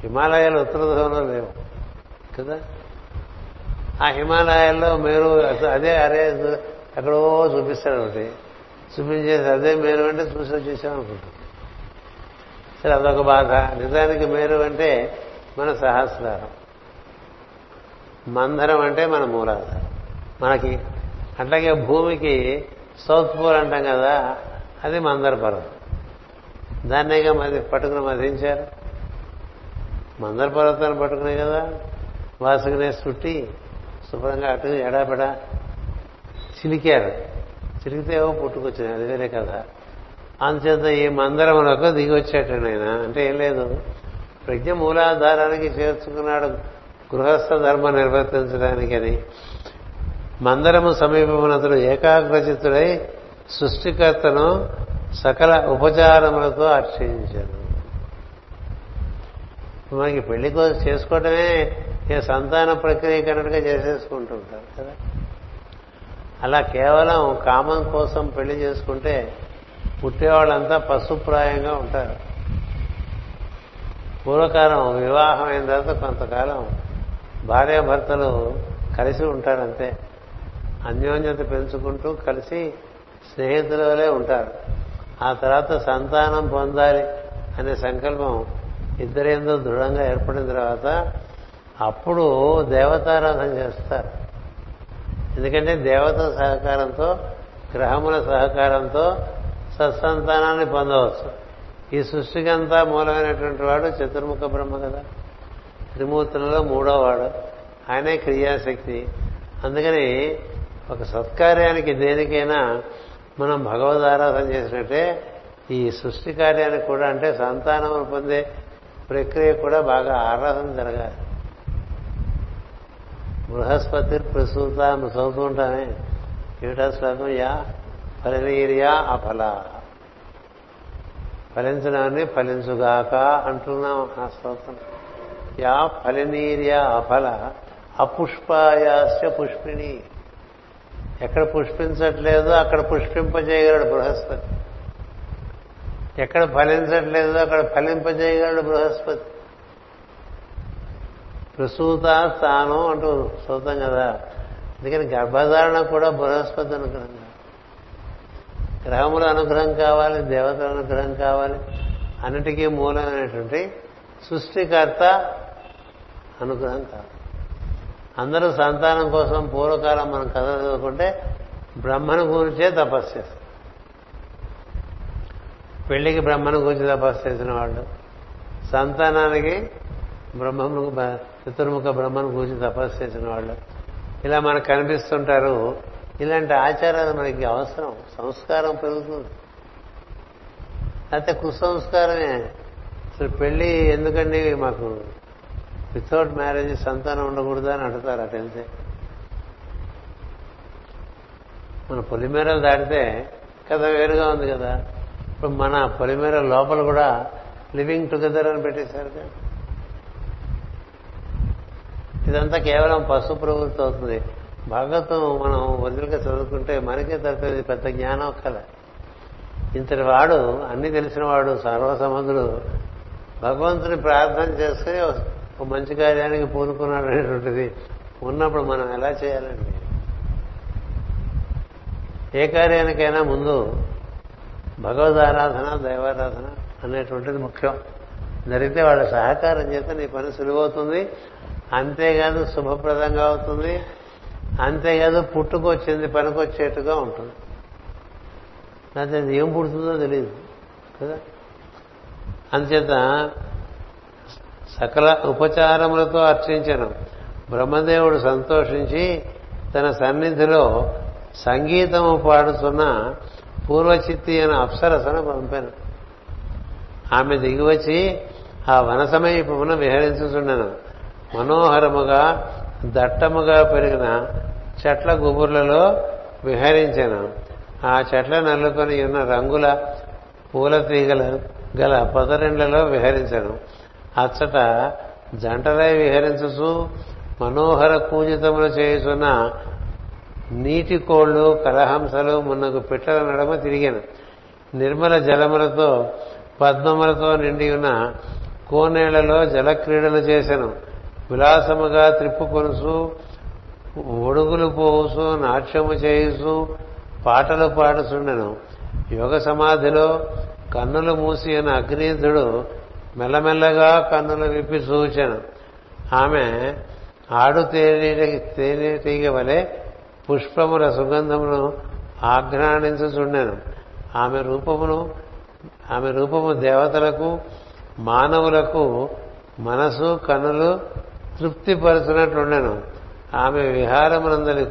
హిమాలయాలు ఉత్తర ధ్రువంలో లేవు. కదా? ఆ హిమాలయాల్లో మేరు అదే అరే ఎక్కడో చూపిస్తాడు ఒకటి చూపించేసి అదే మేరు అంటే చూసి వచ్చేసాం అనుకుంటాం సరే అదొక బాధ. నిజానికి మేరు అంటే మన సహస్రారం. మందరం అంటే మన మూలాధారం. మనకి అట్లాగే భూమికి సౌత్ పోల్ అంటాం కదా అది మందర పర్వతం దాన్నేగా మది పట్టుకుని మధించారు? మందర పర్వతాన్ని పట్టుకునే కదా? వాసుకునే చుట్టి శుభ్రంగా అటు ఎడాపెడా చిలికారు. చిలికితే ఏవో పుట్టుకొచ్చింది అది వేరే కదా అందుచేత ఈ మందరములకు దిగి వచ్చేటండి ఆయన. అంటే ఏం లేదు. ప్రజ్ఞ మూలాధారానికి చేర్చుకున్నాడు గృహస్థ ధర్మ నిర్వర్తించడానికని మందరము సమీపమునతడు ఏకాగ్రచితుడై సృష్టికర్తను సకల ఉపచారములతో అర్చించాడు మనకి పెళ్ళి కోసం చేసుకోవటమే ఏ సంతాన ప్రక్రియకన్నట్టుగా చేసేసుకుంటుంటారు కదా? అలా కేవలం కామం కోసం పెళ్ళి చేసుకుంటే పుట్టేవాళ్ళంతా పశుప్రాయంగా ఉంటారు. పూర్వకాలం వివాహం అయిన తర్వాత కొంతకాలం భార్యాభర్తలు కలిసి ఉంటారంతే. అన్యోన్యత పెంచుకుంటూ కలిసి స్నేహితులలే ఉంటారు. ఆ తర్వాత సంతానం పొందాలి అనే సంకల్పం ఇద్దరేందో దృఢంగా ఏర్పడిన తర్వాత అప్పుడు దేవతారాధన చేస్తారు. ఎందుకంటే దేవత సహకారంతో గ్రహముల సహకారంతో సత్సంతానాన్ని పొందవచ్చు. ఈ సృష్టికంతా మూలమైనటువంటి వాడు చతుర్ముఖ బ్రహ్మ కదా. త్రిమూర్తులలో మూడో వాడు. ఆయనే క్రియాశక్తి. అందుకని ఒక సత్కార్యానికి దేనికైనా మనం భగవద్ ఆరాధన చేసినట్టే ఈ సృష్టి కార్యానికి కూడా అంటే సంతానం పొందే ప్రక్రియ కూడా బాగా ఆరాధన జరగాలి. బృహస్పతి ప్రసూత నువ్వు చదువుతూ ఉంటానే ఏమిటా శ్లోకం యా ఫలనీర్యా అఫల. ఫలించడాన్ని ఫలించుగాక అంటున్నాం ఆ స్తోత్రం యా ఫలినీర్యా అఫల. అపుష్పాయాస్య పుష్పిణి. ఎక్కడ పుష్పించట్లేదో అక్కడ పుష్పింపజేయగలడు బృహస్పతి. ఎక్కడ ఫలించట్లేదో అక్కడ ఫలింపజేయగలడు బృహస్పతి. ప్రసూత స్థానం అంటూ సూతం కదా. అందుకని గర్భధారణ కూడా బృహస్పతి అనుగ్రహం గ్రహముల అనుగ్రహం కావాలి దేవతల అనుగ్రహం కావాలి. అన్నిటికీ మూలమైనటువంటి సృష్టికర్త అనుగ్రహం కాదు అందరూ సంతానం కోసం పూర్వకాలం మనం కథ చదువుకుంటే బ్రహ్మను గురించే తపస్సు చేస్తారు. పెళ్ళికి బ్రహ్మను గురించి తపస్సు చేసిన వాళ్ళు? సంతానానికి బ్రహ్మము చతుర్ముఖ బ్రహ్మను గురించి తపస్సు చేసిన వాళ్ళు? ఇలా మనకు కనిపిస్తుంటారు. ఇలాంటి ఆచారాలు మనకి అవసరం. సంస్కారం పెరుగుతుంది. అయితే కుసంస్కారమే. అసలు పెళ్ళి ఎందుకండి మాకు? వితౌట్ మ్యారేజ్ సంతానం ఉండకూడదు అని అడుగుతారు అటెంతే మన పొలిమేరలు దాటితే కథ వేరుగా ఉంది కదా. ఇప్పుడు మన పొలిమేర లోపల కూడా లివింగ్ టుగెదర్ అని పెట్టేశారు. ఇదంతా కేవలం పశు ప్రవృత్తి అవుతుంది. భాగవతం మనం వదిలిగా చదువుకుంటే మనకే తప్పేది పెద్ద జ్ఞానం కల ఇంతటి వాడు అన్ని తెలిసిన వాడు సర్వసమంధుడు భగవంతుని ప్రార్థన చేసుకుని ఒక మంచి కార్యానికి పూనుకున్నాడు అనేటువంటిది ఉన్నప్పుడు మనం ఎలా చేయాలండి? ఏ కార్యానికైనా ముందు భగవద్ ఆరాధన దైవారాధన అనేటువంటిది ముఖ్యం. జరిగితే వాళ్ళ సహకారం చేత నీ పని సులువవుతుంది. అంతేకాదు శుభప్రదంగా అవుతుంది. అంతేకాదు పుట్టుకొచ్చింది పనికొచ్చేట్టుగా ఉంటుంది. లేకపోతే అది ఏం పుడుతుందో తెలియదు కదా? అందుచేత సకల ఉపచారములతో అర్చించను. బ్రహ్మదేవుడు సంతోషించి తన సన్నిధిలో సంగీతము పాడుతున్న పూర్వచిత్తి అని అప్సరసను పంపాను. ఆమె దిగివచ్చి ఆ వనసమీపమున విహరించుచుండెను. మనోహరముగా దట్టముగా పెరిగిన చెట్ల గుబుర్లలో విహరించాను. ఆ చెట్ల నల్లుకొని ఉన్న రంగుల పూల తీగల గల పొదరిండ్లలో విహరించను. అచ్చట జంటలై విహరించుచు మనోహర కూజితములు చేయుచున్న నీటి కోళ్ళు కలహంసలు మున్నగు పిట్టల నడమ తిరిగాను. నిర్మల జలములతో పద్మములతో నిండి ఉన్న కోనేళ్ళలో జలక్రీడలు చేశాను. విలాసముగా త్రిప్పుకొనుసు ఒడుగులు పోవుసు నాట్యము చేయుసు పాటలు పాడుచుండెను. యోగ సమాధిలో కన్నులు మూసి అని అగ్నీధుడు మెల్లమెల్లగా కన్నులు విప్పి చూచాను. ఆమె ఆడు తేనె తేనెటీగ వలె పుష్పముల సుగంధమును ఆఘ్రాణించుచుండెను ఆమె రూపమును ఆమె రూపము దేవతలకు మానవులకు మనసు కనులు తృప్తిపరచినట్లుండెను. ఆమె విహారమునందలి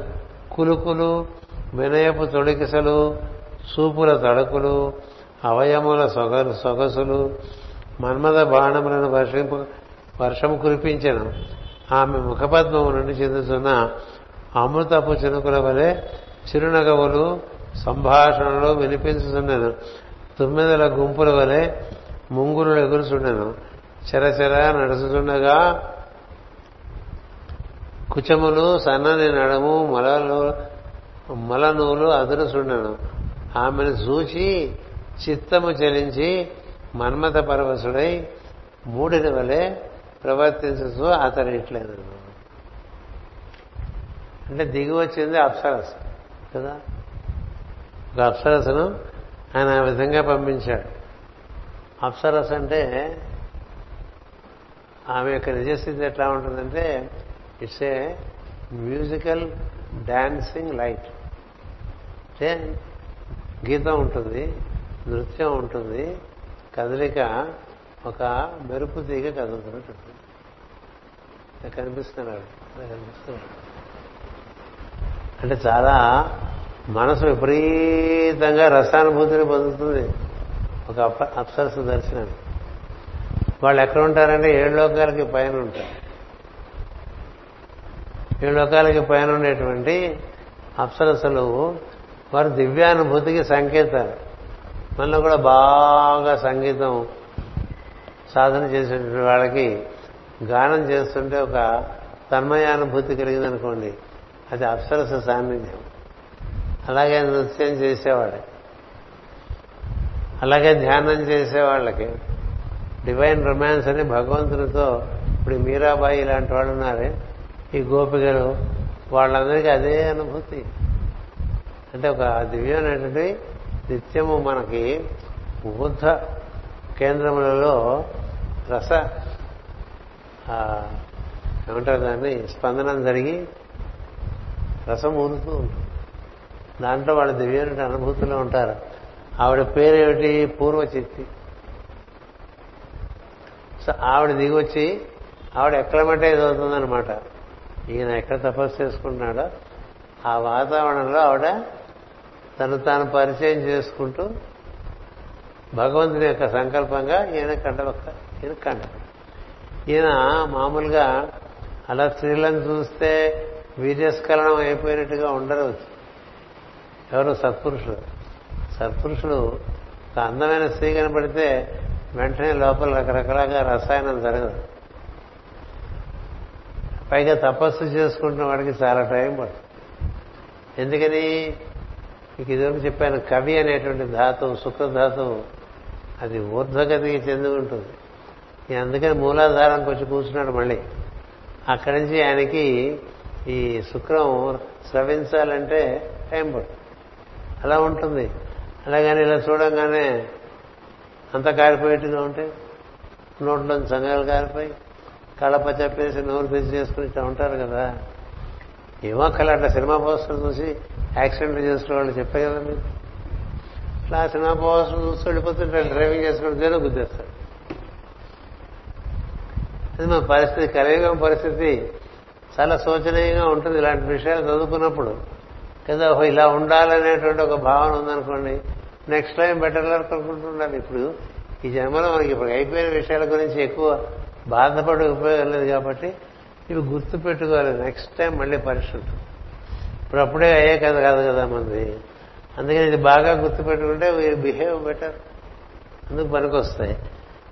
కులుకులు వినయపు తొడికిసలు చూపుల తడకులు అవయముల సొగ సొగసులు మన్మద బాణములను వర్షింపు వర్షం కురిపించను. ఆమె ముఖపద్మము నుండి చెందుతున్న అమృతపు చినుకుల వలె చిరునగవులు సంభాషణలు వినిపించుచుండెను. తుమ్మెదల గుంపుల వలె ముంగులు ఎగురుచుండెను. చెరచెర నడుచుచుండగా కుచములు సన్నని నడము మల మలనూలు అదురుచుండెను. ఆమెను చూచి చిత్తము చెలించి మన్మథ పరవశుడై మూడిన వలె ప్రవర్తించు అతను అంటే దిగి వచ్చింది అప్సరస కదా? ఒక అప్సరసను ఆయన ఆ విధంగా పంపించాడు. అప్సరస అంటే ఆమె యొక్క నిజస్థితి ఎట్లా ఉంటుందంటే it's a musical dancing light. అంటే గీతం ఉంటుంది నృత్యం ఉంటుంది కదలిక ఒక మెరుపు తీగ కదులుతున్నట్టు కనిపిస్తున్నాడు కనిపిస్తున్నాడు. అంటే చాలా మనసు విపరీతంగా రసానుభూతిని పొందుతుంది. ఒక అప అప్సరస దర్శనం వాళ్ళు ఎక్కడ ఉంటారంటే ఏడు లోకాలకి పైన ఉంటారు. ఏడు లోకాలకి పైన ఉండేటువంటి అప్సరసలు వారు దివ్యానుభూతికి సంకేతాలు. మనలో కూడా బాగా సంగీతం సాధన చేసేటువంటి వాళ్ళకి గానం చేస్తుంటే ఒక తన్మయానుభూతి కలిగిందనుకోండి. అది అప్సరస సాన్నిధ్యం. అలాగే నృత్యం చేసేవాడు. అలాగే ధ్యానం చేసేవాళ్ళకి. డివైన్ రొమాన్స్ అని భగవంతునితో ఇప్పుడు మీరాబాయి ఇలాంటి వాళ్ళు ఉన్నారే ఈ గోపికలు వాళ్ళందరికీ అదే అనుభూతి. అంటే ఒక దివ్యమైనటువంటి నిత్యము మనకి బుద్ధ కేంద్రములలో రస ఏమంటారు దాన్ని స్పందనం జరిగి రసం ఊరుతూ ఉంటుంది. దాంట్లో వాళ్ళ దివ్యమైన అనుభూతిలో ఉంటారు. ఆవిడ పేరేమిటి? పూర్వచిత్తి. సో ఆవిడ దిగొచ్చి ఆవిడ ఎక్కడమంటే అవుతుందనమాట ఈయన ఎక్కడ తపస్సు చేసుకుంటున్నాడో ఆ వాతావరణంలో ఆవిడ తను తాను పరిచయం చేసుకుంటూ భగవంతుని యొక్క సంకల్పంగా ఈయన కండలొక్క ఈయన కండ. ఈయన మామూలుగా అలా స్త్రీలను చూస్తే వీర్యస్ఖలనం అయిపోయినట్టుగా ఉండరు. ఎవరు సత్పురుషులు? సత్పురుషులు ఒక అందమైన స్త్రీ కనపడితే వెంటనే లోపల రకరకాలుగా రసాయనం జరగదు. పైగా తపస్సు చేసుకుంటున్న వాడికి చాలా టైం పడుతుంది. ఎందుకని? మీకు ఇదివరకు చెప్పాను కవి అనేటువంటి ధాతువు శుక్రధాతువు అది ఊర్ధ్వగతికి చెంది ఉంటుంది. అందుకని మూలాధారానికి వచ్చి కూర్చున్నాడు మళ్ళీ. అక్కడి నుంచి ఆయనకి ఈ శుక్రం స్రవించాలంటే టైం పడుతుంది. అలా ఉంటుంది. అలాగని ఇలా చూడంగానే అంత కారిపోయేట్టుగా ఉంటే నోట్లో సంఘాలు కారిపోయి కళప చెప్పేసి నోరు తెచ్చి చేసుకుని ఇట్లా ఉంటారు కదా. ఏమో కళ అట్లా సినిమా పోస్టర్ చూసి యాక్సిడెంట్ చేసుకునే వాళ్ళు చెప్పే కదా మీరు. ఇట్లా సినిమా పోస్టర్ చూసి వెళ్ళిపోతుంటే డ్రైవింగ్ చేసుకుని దేదో గుద్దేస్తాడు అది మా పరిస్థితి కలియుగం పరిస్థితి. చాలా శోచనీయంగా ఉంటుంది ఇలాంటి విషయాలు చదువుకున్నప్పుడు. కదా ఇలా ఉండాలనేటువంటి ఒక భావన ఉందనుకోండి నెక్స్ట్ టైం బెటర్ అనుకుంటుండాలి. ఇప్పుడు ఈ జన్మలో మనకి ఇప్పుడు అయిపోయిన విషయాల గురించి ఎక్కువ బాధపడే ఉపయోగం లేదు కాబట్టి ఇవి గుర్తు పెట్టుకోవాలి నెక్స్ట్ టైం మళ్ళీ పరీక్ష ఉంటుంది. ఇప్పుడు అప్పుడే అయ్యే కదా కాదు కదా మంది అందుకని ఇది బాగా గుర్తు పెట్టుకుంటే బిహేవ్ బెటర్ అందుకు పనికొస్తాయి.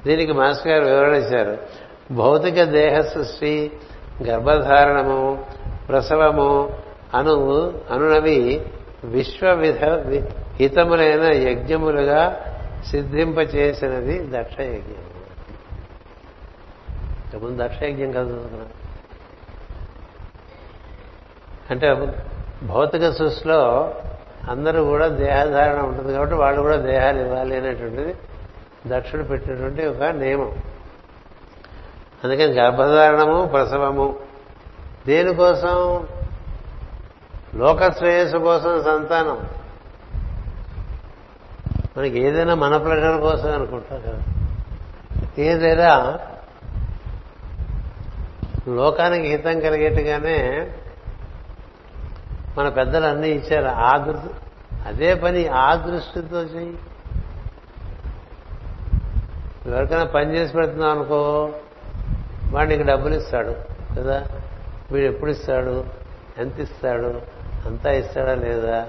దీనికి మాస్టర్ గారు వివరణ ఇచ్చారు. భౌతిక దేహ సృష్టి గర్భధారణము ప్రసవము అను అనునవి విశ్వవిధ హితములైన యజ్ఞములుగా సిద్ధింపచేసినది దక్షయజ్ఞం. యజ్ఞం దక్షయజ్ఞం దక్ష యజ్ఞం కదా అంటే భౌతిక సృష్టిలో అందరూ కూడా దేహధారణ ఉంటుంది కాబట్టి వాళ్ళు కూడా దేహాలు ఇవ్వాలి అనేటువంటిది దక్షుడు పెట్టినటువంటి ఒక నియమం. అందుకని గర్భధారణము ప్రసవము. దేనికోసం? లోక శ్రేయస్సు కోసం సంతానం. మనకి ఏదైనా మన ప్రకటన కోసం అనుకుంటాం కదా. ఏదైనా లోకానికి హితం కలిగేట్టుగానే మన పెద్దలు అన్నీ ఇచ్చారు. ఆ దృష్టి అదే పని ఆ దృష్టితో చెయ్యి. ఎవరికైనా పని చేసి పెడుతున్నాం అనుకో వాడు నీకు డబ్బులు ఇస్తాడు కదా? వీడు ఎప్పుడు ఇస్తాడు ఎంత ఇస్తాడు అంతా ఇస్తాడా లేదా?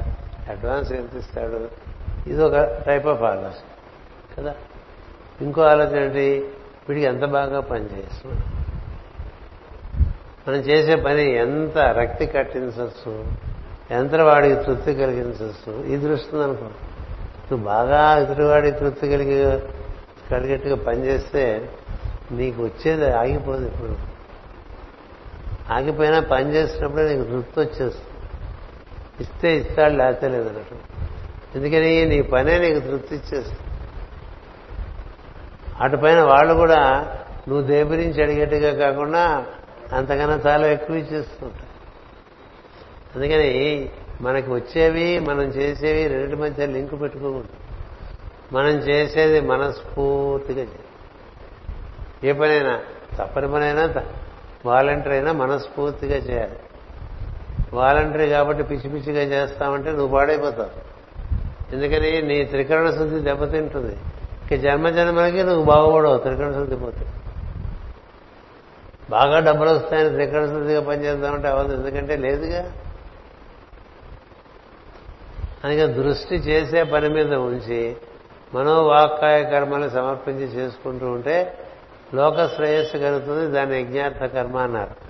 అడ్వాన్స్ ఎంత ఇస్తాడు ఇది ఒక టైప్ ఆఫ్ ఆలోచన కదా? ఇంకో ఆలోచన ఏంటి? వీడికి ఎంత బాగా పనిచేస్తున్నాడు మనం చేసే పని ఎంత రక్తి కట్టించవచ్చు ఎంత వాడికి తృప్తి కలిగించవచ్చు ఇది దృష్టి అనుకో. నువ్వు బాగా ఇతరువాడికి తృప్తి కలిగి కలిగేట్టుగా పనిచేస్తే నీకు వచ్చేది ఆగిపోదు ఇప్పుడు. ఆగిపోయినా పని చేసినప్పుడే నీకు తృప్తి వచ్చేస్తుంది. ఇస్తే ఇస్తాడు లేకపోతే లేదన్నట్టు ఎందుకని నీ పనే నీకు తృప్తి ఇచ్చేస్తుంది. అటుపైన వాళ్ళు కూడా నువ్వు దేబరించి అడిగేట్టుగా కాకుండా అంతకన్నా చాలా ఎక్కువ ఇచ్చేస్తుంటారు అందుకని మనకి వచ్చేవి మనం చేసేవి రెండింటి మధ్య లింక్ పెట్టుకోకూడదు. మనం చేసేది మనస్ఫూర్తిగా చేయాలి. ఏ పనైనా తప్పని పనైనా వాలంటీర్ అయినా మనస్ఫూర్తిగా చేయాలి. వాలంటరీ కాబట్టి పిచ్చి పిచ్చిగా చేస్తామంటే నువ్వు పాడైపోతావు. ఎందుకని నీ త్రికరణ శుద్ధి దెబ్బతింటుంది. ఇక జన్మ జన్మలకి నువ్వు బాగుపడవు త్రికరణ శుద్ధి పోతే. బాగా డబ్బులు వస్తాయని త్రికరణ శుద్ధిగా పనిచేద్దామంటే అవ్వదు ఎందుకంటే లేదుగా. అందుకే దృష్టి చేసే పని మీద ఉంచి మనోవాక్కాయ కర్మలు సమర్పించి చేసుకుంటూ ఉంటే లోక శ్రేయస్సు కలుగుతుంది దాన్ని యజ్ఞార్థ కర్మ అన్నారు.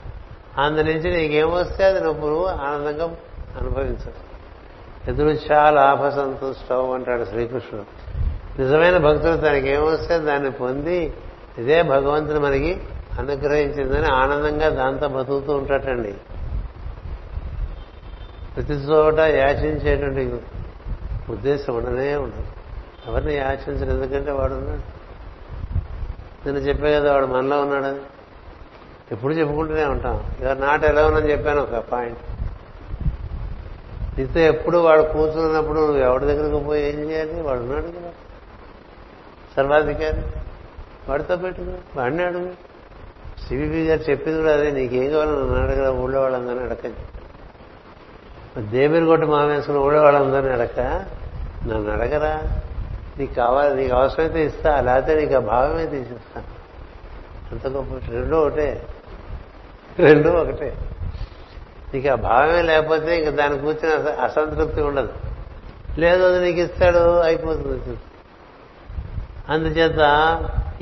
అందు నుంచి నీకేమొస్తే అది నువ్వు ఆనందంగా అనుభవించదు చాలా లాభ సంతుష్టం అంటాడు శ్రీకృష్ణుడు. నిజమైన భక్తుడు తనకి ఏమొస్తే దాన్ని పొంది ఇదే భగవంతుని మనకి అనుగ్రహించిందని ఆనందంగా దాంతో బతుకుతూ ఉంటాటండి ప్రతి చోట యాచించేటువంటి ఉద్దేశం ఉండనే ఉండదు. ఎవరిని యాచించరు ఎందుకంటే వాడున్నాడు నేను చెప్పే కదా వాడు మనలో ఉన్నాడని. ఎప్పుడు చెప్పుకుంటూనే ఉంటాం. ఇక నాట ఎలా అని చెప్పాను ఒక పాయింట్. నీతో ఎప్పుడు వాడు కూర్చున్నప్పుడు నువ్వు ఎవరి దగ్గరకు పోయి ఏం చేయాలి? వాడు ఉన్నాడు కదా. సర్వాధికారి. వాడితో పెట్టుకో వాడిని అడుగు. సిబిపి గారు చెప్పింది కూడా అదే. నీకేం కావాలని నన్ను అడగరా. ఊళ్ళో వాళ్ళందరినీ అడగండి దేవిని కొట్టి మామేసుకుని ఊళ్ళో వాళ్ళందరినీ అడక నన్ను అడగరా. నీకు కావాలి నీకు అవసరమైతే ఇస్తా లేకపోతే నీకు ఆ భావమే తీసిస్తా అంత గొప్ప రెండో ఒకటే. రెండో ఒకటే. నీకు ఆ భావమే లేకపోతే ఇంక దాని కూర్చుని అసంతృప్తి ఉండదు. లేదు అది నీకు ఇస్తాడు అయిపోతుంది అందుచేత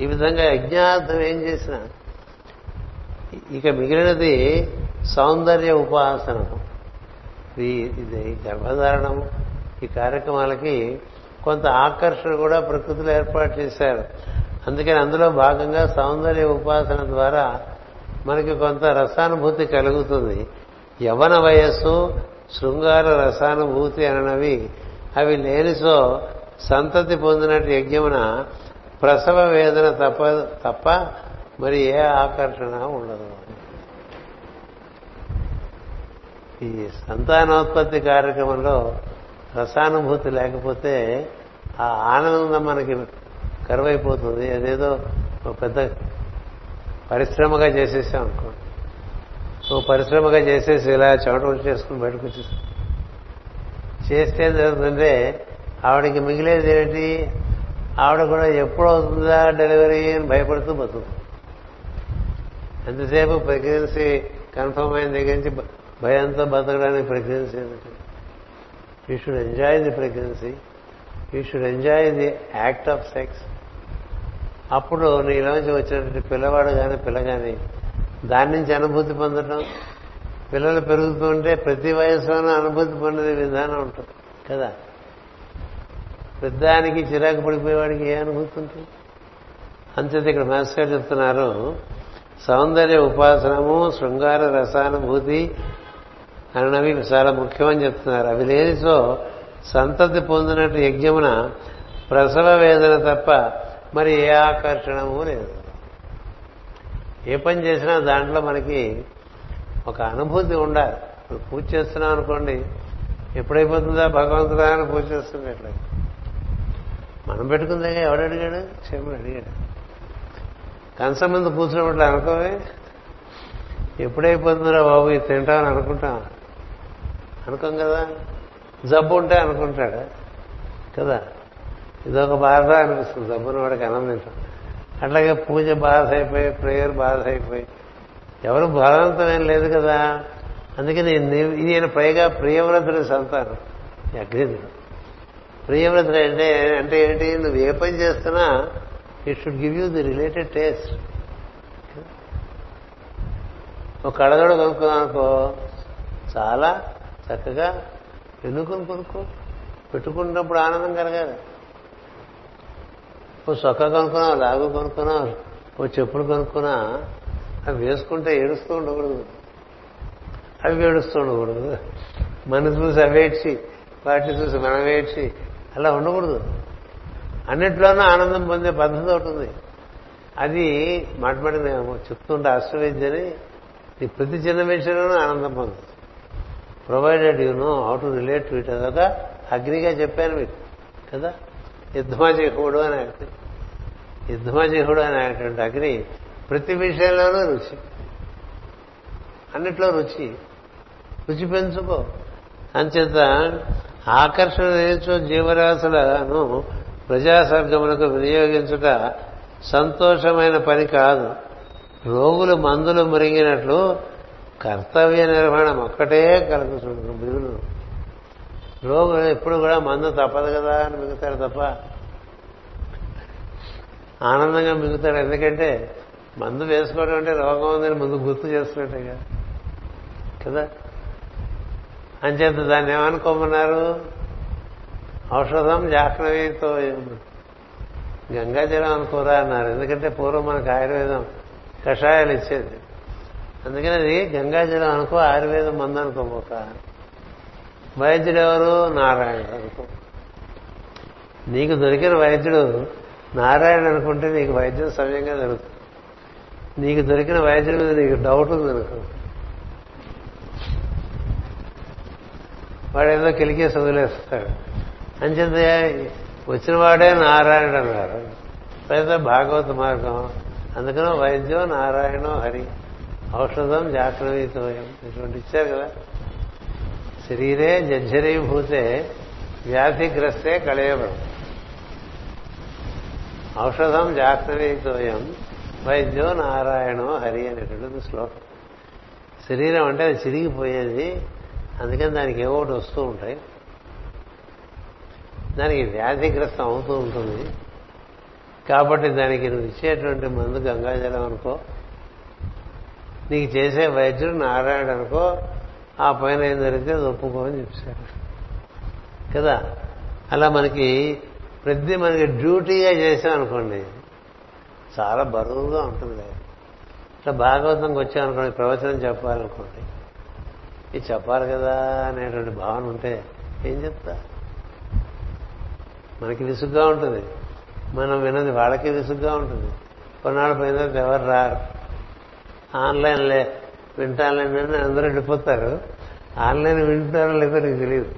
ఈ విధంగా యజ్ఞార్థం ఏం చేసినా ఇక మిగిలినది సౌందర్య ఉపాసనము ఇది గర్భధారణము ఈ కార్యక్రమాలకి కొంత ఆకర్షణ కూడా ప్రకృతిలో ఏర్పాటు చేశారు. అందుకని అందులో భాగంగా సౌందర్య ఉపాసన ద్వారా మనకి కొంత రసానుభూతి కలుగుతుంది. యవన వయస్సు శృంగార రసానుభూతి అనవి అవి లేనిసో సంతతి పొందినట్టు యజ్ఞమున ప్రసవ వేదన తప్ప తప్ప మరి ఏ ఆకర్షణ ఉండదు. ఈ సంతానోత్పత్తి కార్యక్రమంలో రసానుభూతి లేకపోతే ఆ ఆనందం మనకి కరువైపోతుంది. అదేదో పెద్ద పరిశ్రమగా చేసేసాం అనుకోండి ఓ పరిశ్రమగా చేసేసి ఇలా చెమటలు చేసుకుని బయటకు వచ్చేసాం. చేస్తే ఏం జరుగుతుందంటే ఆవిడకి మిగిలేది ఏమిటి ఆవిడ కూడా ఎప్పుడు అవుతుందా డెలివరీ అని భయపడుతూ బతుకు ఎంతసేపు ప్రెగ్నెన్సీ కన్ఫర్మ్ అయిన దగ్గర నుంచి భయంతో బతకడానికి ప్రెగ్నెన్సీ ఎందుకు? You should enjoy the pregnancy you should enjoy the act of sex అప్పుడు నీలోంచి వచ్చినటువంటి పిల్లవాడు కానీ పిల్ల కానీ దాని నుంచి అనుభూతి పొందడం పిల్లలు పెరుగుతుంటే ప్రతి వయసులోనూ అనుభూతి పొందే విధానం ఉంటుంది కదా? పెద్దానికి చిరాకు పడిపోయేవాడికి ఏ అనుభూతి ఉంటుంది? అంతేత ఇక్కడ మాస్టర్ గారు చెప్తున్నారు సౌందర్య ఉపాసనము శృంగార రసానుభూతి అన్నవి చాలా ముఖ్యమని చెప్తున్నారు. అవి లేని సో సంతతి పొందినట్టు యజ్ఞమున ప్రసవ వేదన తప్ప మరి ఏ ఆకర్షణము లేదు. ఏ పని చేసినా దాంట్లో మనకి ఒక అనుభూతి ఉండాలి. ఇప్పుడు పూజ చేస్తున్నాం అనుకోండి ఎప్పుడైపోతుందా? భగవంతుడా అని పూజ చేస్తుంది ఎట్లా? మనం పెట్టుకుందాక ఎవడు అడిగాడు? క్షేముడు అడిగాడు. కంచం ముందు కూర్చున్నప్పుడు అనుకోవే. ఎప్పుడైపోతుందిరా బాబు ఇది తింటామని అనుకుంటాం. అనుకోం కదా. జబ్బు ఉంటే అనుకుంటాడు. కదా. ఇదొక బాధ అనిపిస్తుంది. జబ్బుని వాడికి ఆనందించడం. అట్లాగే పూజ బాధ అయిపోయి ప్రేయర్ బాధ అయిపోయి ఎవరు బలవంతం ఏం లేదు కదా. అందుకని ఈయన పైగా ప్రియవ్రతుడి సంతానం. అగ్నిదుడు ప్రియవ్రతుడు అంటే అంటే ఏంటి? నువ్వు ఏ పని చేస్తున్నా it should give you the related taste ఒక కడగడ కొనుక్కున్నావు అనుకో చాలా చక్కగా ఎన్నుకుని కొనుక్కో? పెట్టుకున్నప్పుడు ఆనందం కలగాలి. ఓ సొక్క కొనుక్కున్నావు లాగు కొనుక్కున్నావు ఓ చెప్పులు కొనుక్కున్నా అవి వేసుకుంటే ఏడుస్తూ ఉండకూడదు. అవి ఏడుస్తూ ఉండకూడదు. మన చూసి అవి ఏడ్చి వాటిని చూసి మనం ఏడ్చి అలా ఉండకూడదు. అన్నిట్లోనూ ఆనందం పొందే పద్ధతి ఒకటి ఉంది. అది మాట్లాడి చెప్తుంటే అష్టవిద్యని ప్రతి చిన్న విషయంలోనూ ఆనందం పొందదు provided you know how to relate to it అదొక అగ్నిగా చెప్పాను మీకు. కదా? యుద్ధమజిహుడు అని యుద్ధమాజీహుడు అనేటువంటి అగ్ని ప్రతి విషయంలోనూ రుచి. అన్నిట్లో రుచి. రుచి పెంచుకో. అంచేత ఆకర్షణ నేర్చో జీవరాశులను ప్రజాసర్గములకు వినియోగించుట సంతోషమైన పని కాదు. రోగులు మందులు మురిగినట్లు కర్తవ్య నిర్వహణం ఒక్కటే కలుగుతుంది మిగులు రోగులు ఎప్పుడు కూడా మందు తప్పదు కదా అని మిగుతాడు తప్ప ఆనందంగా మిగుతాడు ఎందుకంటే మందు వేసుకోవడం అంటే రోగం ఉందని ముందు గుర్తు చేస్తున్నట్టే కదా? కదా అంచేత దాన్ని ఏమనుకోమన్నారు? ఔషధం జాహ్నవీతో గంగాజలం అనుకోరా అన్నారు. ఎందుకంటే పూర్వం మనకు ఆయుర్వేదం కషాయాలు ఇచ్చేది. అందుకని అది గంగాజలం అనుకో ఆయుర్వేదం మందు అనుకోపోక వైద్యుడు ఎవరు? నారాయణుడు అనుకో. నీకు దొరికిన వైద్యుడు నారాయణ అనుకుంటే నీకు వైద్యం సమయంగా దొరుకుతుంది. నీకు దొరికిన వైద్యుడి మీద నీకు డౌట్ ఉంది అనుకో వాడు ఏదో కిలికేసి వదిలేస్తాడు అంచేత వచ్చిన వాడే నారాయణుడు అన్నారు. పెద్ద భాగవత మార్గం. అందుకని వైద్యం నారాయణం హరి. ఔషధం జాగ్రత్తోయం ఇటువంటి ఇచ్చారు కదా. శరీరే జర్జరీభూతే వ్యాధిగ్రస్తే కళేవరం. ఔషధం జాగ్రత్తోయం వైద్యో నారాయణో హరి అనేటువంటిది శ్లోకం. శరీరం అంటే అది చిరిగిపోయేది అందుకని దానికి ఏవో ఒకటి వస్తూ ఉంటాయి. దానికి వ్యాధిగ్రస్తం అవుతూ ఉంటుంది. కాబట్టి దానికి నువ్వు ఇచ్చేటువంటి మందు గంగాజలం అనుకో నీకు చేసే వైద్యుడు నారాయణ అనుకో ఆ పైన ఏం జరిగితే అది ఒప్పుకో అని కదా? అలా మనకి ప్రతి మనకి డ్యూటీగా చేసాం అనుకోండి చాలా బరువుగా ఉంటుంది ఇట్లా భాగవతంకి వచ్చామనుకోండి ప్రవచనం చెప్పాలనుకోండి ఇది చెప్పాలి కదా అనేటువంటి భావన ఉంటే ఏం చెప్తా? మనకి విసుగ్గా ఉంటుంది. మనం విన్నది వాళ్ళకి విసుగ్గా ఉంటుంది. కొన్నాళ్ళు పోయిన ఎవరు రారు? ఆన్లైన్లే వింటానులే అందరూ వెళ్ళిపోతారు. ఆన్లైన్ వింటారో లేదో నీకు తెలియదు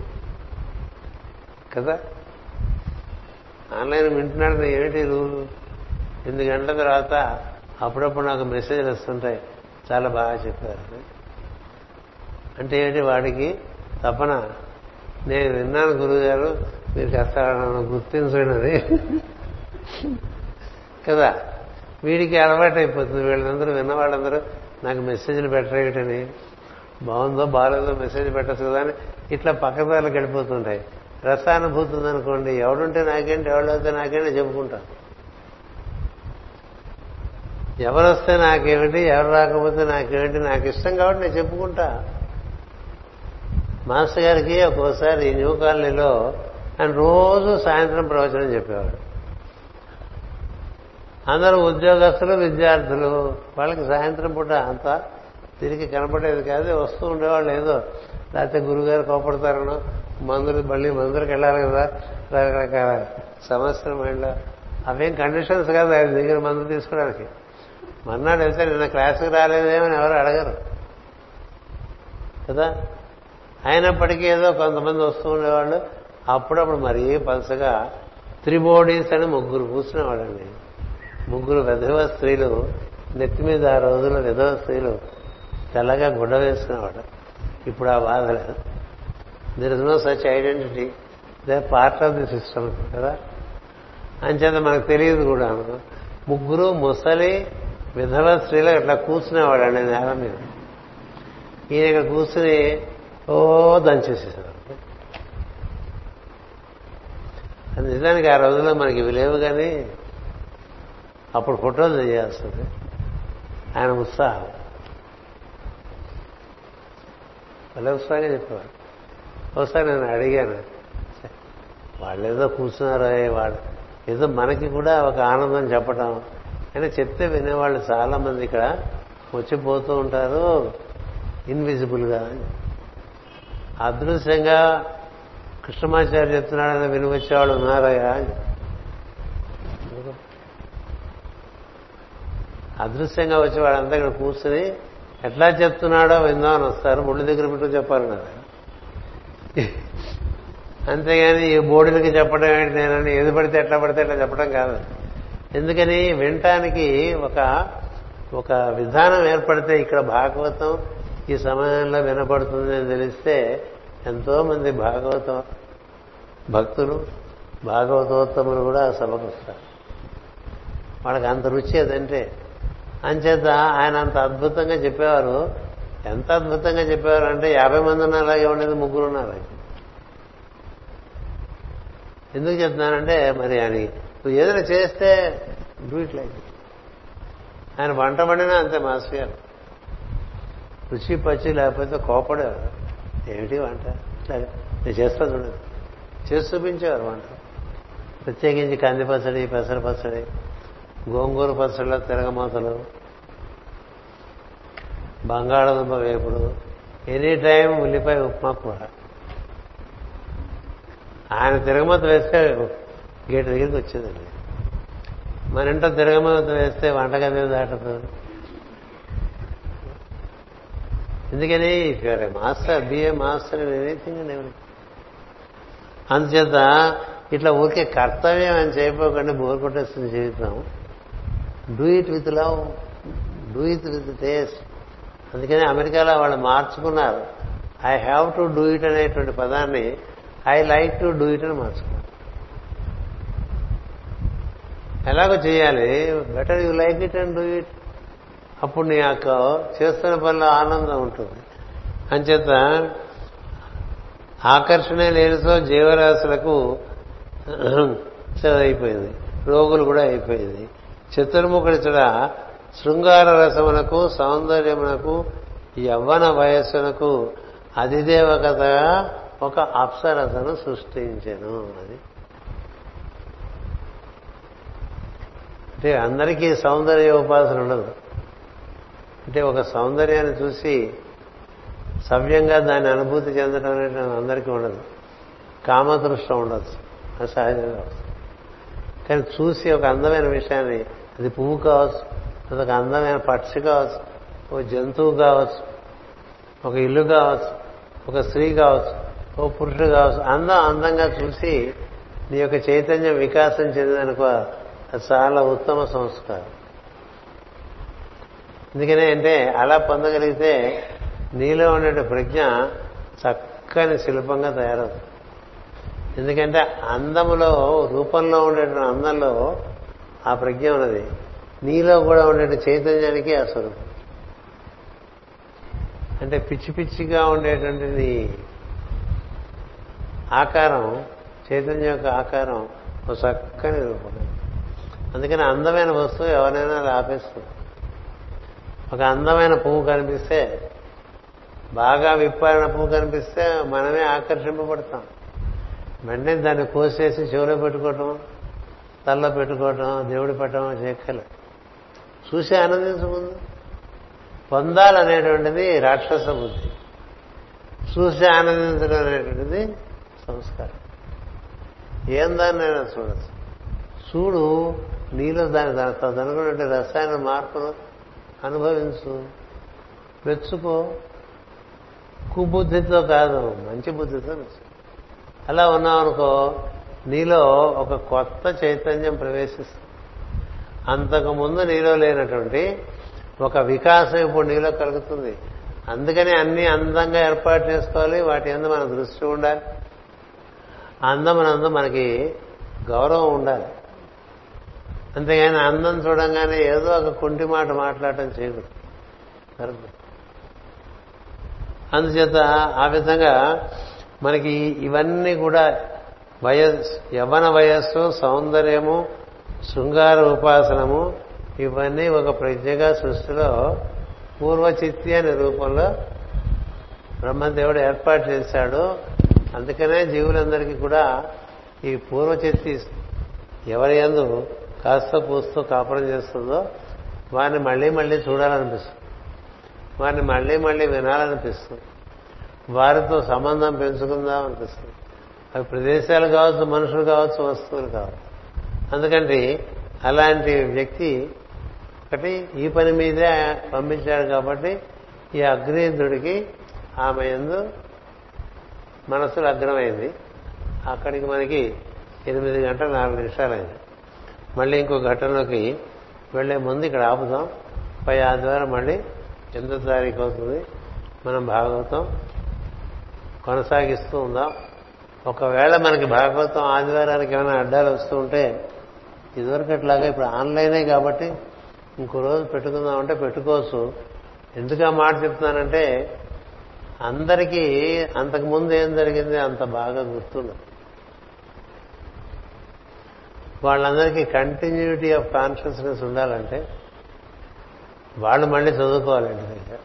కదా? ఆన్లైన్ వింటున్నాడు ఏమిటి రూలు ఎనిమిది గంటల తర్వాత అప్పుడప్పుడు నాకు మెసేజ్లు వస్తుంటాయి. చాలా బాగా చెప్పారు. అంటే ఏంటి వాడికి? తపన. నేను విన్నాను గురువుగారు మీరు కాస్త గుర్తించండి కదా? వీడికి అలవాటు అయిపోతుంది. వీళ్ళందరూ విన్నవాళ్ళందరూ నాకు మెసేజ్లు పెట్టరేటని బాగుందో బాగాలేదో మెసేజ్ పెట్టచ్చు కదా అని ఇట్లా పక్కదారులకు వెళ్ళిపోతుంటాయి. రసానుభూతి ఉందనుకోండి ఎవడుంటే నాకేంటి ఎవడైతే నాకేంటి చెప్పుకుంటాను ఎవరు వస్తే నాకేమిటి ఎవరు రాకపోతే నాకేమిటి నాకు ఇష్టం కాబట్టి నేను చెప్పుకుంటా. మాస్టర్ గారికి ఒక్కోసారి న్యూ కాలనీలో ఆయన రోజు సాయంత్రం ప్రవచనం చెప్పేవాడు అందరూ ఉద్యోగస్తులు విద్యార్థులు. వాళ్ళకి సాయంత్రం పూట అంతా తిరిగి కనపడేది కాదు. వస్తూ ఉండేవాళ్ళు ఏదో లేకపోతే గురుగారు కోపడతారనో మందులు మళ్ళీ మందులకు వెళ్ళాలి కదా. రకరకాల సమస్యలు మైండ్లో. అవేం కండిషన్స్ కాదు ఆయన దగ్గర మందు తీసుకోవడానికి. మర్నాడు వెళ్తే నిన్న క్లాసుకు రాలేదేమని ఎవరు అడగరు. కదా? అయినప్పటికీ ఏదో కొంతమంది వస్తూ ఉండేవాళ్ళు. అప్పుడప్పుడు మరీ పలసగా త్రిబోడీస్ అని ముగ్గురు కూర్చునేవాళ్ళండి. ముగ్గురు విధవ స్త్రీలు నెత్తి మీద ఆ రోజుల్లో విధవ స్త్రీలు తెల్లగా గుడ్డ వేసుకునేవాడు ఇప్పుడు ఆ బాధ లేదు. There is no such identity they part of the system కదా? అంచేత మనకు తెలియదు కూడా. ముగ్గురు ముసలి విధవ స్త్రీలు ఇట్లా కూర్చునేవాడండి నేల మీద. ఈయన ఇక్కడ కూర్చుని ఓ దంచేసేసాడు నిజానికి ఆ రోజుల్లో మనకి ఇవి లేవు కానీ అప్పుడు ఫోటోలు చేయాల్సింది. ఆయన ఉత్సాహం. భలే ఉత్సాహంగా చెప్పేవాడు ఒకసారి నేను అడిగాను వాళ్ళు ఏదో కూర్చున్నారో వాళ్ళు ఏదో మనకి కూడా ఒక ఆనందం చెప్పటం అయినా చెప్తే వినేవాళ్ళు చాలా మంది ఇక్కడ వచ్చిపోతూ ఉంటారు ఇన్విజిబుల్గా. అదృశ్యంగా కృష్ణమాచార్య చెప్తున్నాడని వినివచ్చేవాళ్ళు ఉన్నారయ్యా అదృశ్యంగా వచ్చి వాళ్ళంతా ఇక్కడ కూర్చుని ఎట్లా చెప్తున్నాడో విందామని వస్తారు. ముళ్ళు దగ్గర పెట్టు కదా. అంతేగాని ఈ బోర్డులకి చెప్పడం ఏంటి నేనని ఏది పడితే ఎట్లా పడితే ఎట్లా చెప్పడం కాదు. ఎందుకని వినటానికి ఒక ఒక విధానం ఏర్పడితే ఇక్కడ భాగవతం ఈ సమయంలో వినపడుతుంది అని తెలిస్తే ఎంతో మంది భాగవతం భక్తులు భాగవతోత్తములు కూడా సభకు వస్తారు. వాళ్ళకి అంత రుచి అదంటే అంచేత ఆయన అంత అద్భుతంగా చెప్పేవారు. ఎంత అద్భుతంగా చెప్పేవారు అంటే యాభై మంది ఉన్నారు అలాగే ఉండేది ముగ్గురు ఉన్నారు. ఎందుకు చెప్తున్నానంటే మరి ఆయన నువ్వు ఏదైనా చేస్తే డూ ఇట్ లైక్ ఆయన వంట వండినా అంతే మాస్టర్ గారు రుచి పచ్చి లేకపోతే కోపడేవారు. ఏమిటి వంట? నేను చేస్తాను చూడదు చేసి చూపించేవారు వంట. ప్రత్యేకించి కంది పచ్చడి పెసర పచ్చడి గోంగూర పచ్చళ్ళ తిరగమాతలు బంగాళదుంప వేపుడు ఎనీ టైం ఉల్లిపాయ ఉప్మా కూర ఆయన తిరగమత వేస్తే గేటు దగ్గరికి వచ్చేదండి. మన ఇంట్లో తిరగమత వేస్తే వంటగది దాటదు. ఎందుకని? If you're a master BA master anything and ఎవరి? అందుచేత ఇట్లా ఊరికే కర్తవ్యం అని చేయపోకుండా బోర్ కొట్టేస్తుంది జీవితం. Do it with love do it with taste. అందుకని అమెరికాలో వాళ్ళు మార్చుకున్నారు. I have to do it అనేటువంటి పదాన్ని I like to do it అని మార్చుకున్నారు. ఎలాగో చేయాలి? Better you like it and do it. అప్పుడు నీ యొక్క చేస్తున్న పనిలో ఆనందం ఉంటుంది. అంచేత ఆకర్షణ లేనితో జీవరాశులకు అయిపోయింది రోగులు కూడా అయిపోయింది. చతుర్ముఖుడిచడ శృంగార రసమునకు సౌందర్యమునకు యవ్వన వయస్సునకు అధిదేవకతగా ఒక అప్సరసను సృష్టించాను అది. అంటే అందరికీ సౌందర్య ఉపాసన ఉండదు. అంటే ఒక సౌందర్యాన్ని చూసి సవ్యంగా దాన్ని అనుభూతి చెందడం అనేది అందరికీ ఉండదు. కామదృష్టం ఉండదు. అది సహజంగా కానీ చూసి ఒక అందమైన విషయాన్ని అది పువ్వు కావచ్చు అది ఒక అందమైన పక్షి కావచ్చు ఒక జంతువు కావచ్చు ఒక ఇల్లు కావచ్చు ఒక స్త్రీ కావచ్చు ఓ పురుషుడు కావచ్చు అందం అందంగా చూసి నీ యొక్క చైతన్యం వికాసం చెందిందనుకో అది చాలా ఉత్తమ సంస్కారం. ఎందుకనే అంటే అలా పొందగలిగితే నీలో ఉండే ప్రజ్ఞ చక్కని శిల్పంగా తయారవుతుంది. ఎందుకంటే అందములో రూపంలో ఉండే అందంలో ఆ ప్రజ్ఞ ఉన్నది. నీలో కూడా ఉండే చైతన్యానికి ఆ స్వరూపం. అంటే పిచ్చి పిచ్చిగా ఉండేటువంటి నీ ఆకారం చైతన్యం యొక్క ఆకారం ఒక చక్కని రూపం. అందుకని అందమైన వస్తువు ఎవరైనా అది ఆపేస్తుంది. ఒక అందమైన పువ్వు కనిపిస్తే బాగా విప్పారిన పువ్వు కనిపిస్తే మనమే ఆకర్షింపబడతాం. వెంటనే దాన్ని కోసేసి చెవిలో పెట్టుకోవటం తనలో పెట్టుకోవటం దేవుడి పెట్టడం చేయక్కలే చూసి ఆనందించముందు పొందాలనేటువంటిది రాక్షస బుద్ధి. చూసి ఆనందించడం అనేటువంటిది సంస్కారం. ఏం దాన్నైనా చూడచ్చు. చూడు నీలో దాని తదనుకున్నటువంటి రసాయన మార్పును అనుభవించు. మెచ్చుకో. కుబుద్ధితో కాదు మంచి బుద్ధితో మెచ్చు అలా ఉన్నావనుకో నీలో ఒక కొత్త చైతన్యం ప్రవేశిస్తుంది. అంతకుముందు నీలో లేనటువంటి ఒక వికాసం ఇప్పుడు నీలో కలుగుతుంది. అందుకని అన్ని అందంగా ఏర్పాటు చేసుకోవాలి వాటి అందు మన దృష్టి ఉండాలి. అందమునందు మనకి గౌరవం ఉండాలి. అంతేగాని అందం చూడంగానే ఏదో ఒక కుంటి మాట మాట్లాడటం చేయకూడదు అందుచేత ఆ విధంగా మనకి ఇవన్నీ కూడా వయస్సు యవన వయస్సు సౌందర్యము శృంగార ఉపాసనము ఇవన్నీ ఒక ప్రజ్ఞగా సృష్టిలో పూర్వచిత్తి అనే రూపంలో బ్రహ్మదేవుడు ఏర్పాటు చేశాడు. అందుకనే జీవులందరికీ కూడా ఈ పూర్వచిత్తి ఎవరి ఎందు కాస్త పూస్తూ కాపురం చేస్తుందో వారిని మళ్ళీ మళ్ళీ చూడాలనిపిస్తుంది. వారిని మళ్ళీ మళ్ళీ వినాలనిపిస్తుంది. వారితో సంబంధం పెంచుకుందాం అనిపిస్తుంది అవి ప్రదేశాలు కావచ్చు మనుషులు కావచ్చు వస్తువులు కావచ్చు. అందుకంటే అలాంటి వ్యక్తి ఒకటి ఈ పని మీదే పంపించాడు కాబట్టి ఈ అగ్నేంద్రుడికి ఆమె ఎందు మనసు అగ్రమైంది అక్కడికి మనకి ఎనిమిది గంటల నాలుగు నిమిషాలైంది. మళ్ళీ ఇంకో ఘటనలోకి వెళ్ళే ముందు ఇక్కడ ఆపుదాం. పై ఆదివారం మళ్ళీ ఎనిమిదో తారీఖు అవుతుంది. మనం భాగవతం కొనసాగిస్తూ ఉందాం. ఒకవేళ మనకి భాగవతం ఆదివారానికి ఏమైనా అడ్డాలు వస్తూ ఉంటే ఇదివరకు అట్లాగా ఇప్పుడు ఆన్లైనే కాబట్టి ఇంకో రోజు పెట్టుకుందామంటే పెట్టుకోవచ్చు. ఎందుకు ఆ మాట చెప్తున్నానంటే అందరికీ అంతకుముందు ఏం జరిగింది అంత బాగా గుర్తుండదు. వాళ్ళందరికీ కంటిన్యూటీ ఆఫ్ కాన్షియస్నెస్ ఉండాలంటే వాళ్ళు మళ్ళీ చదువుకోవాలండి దగ్గర.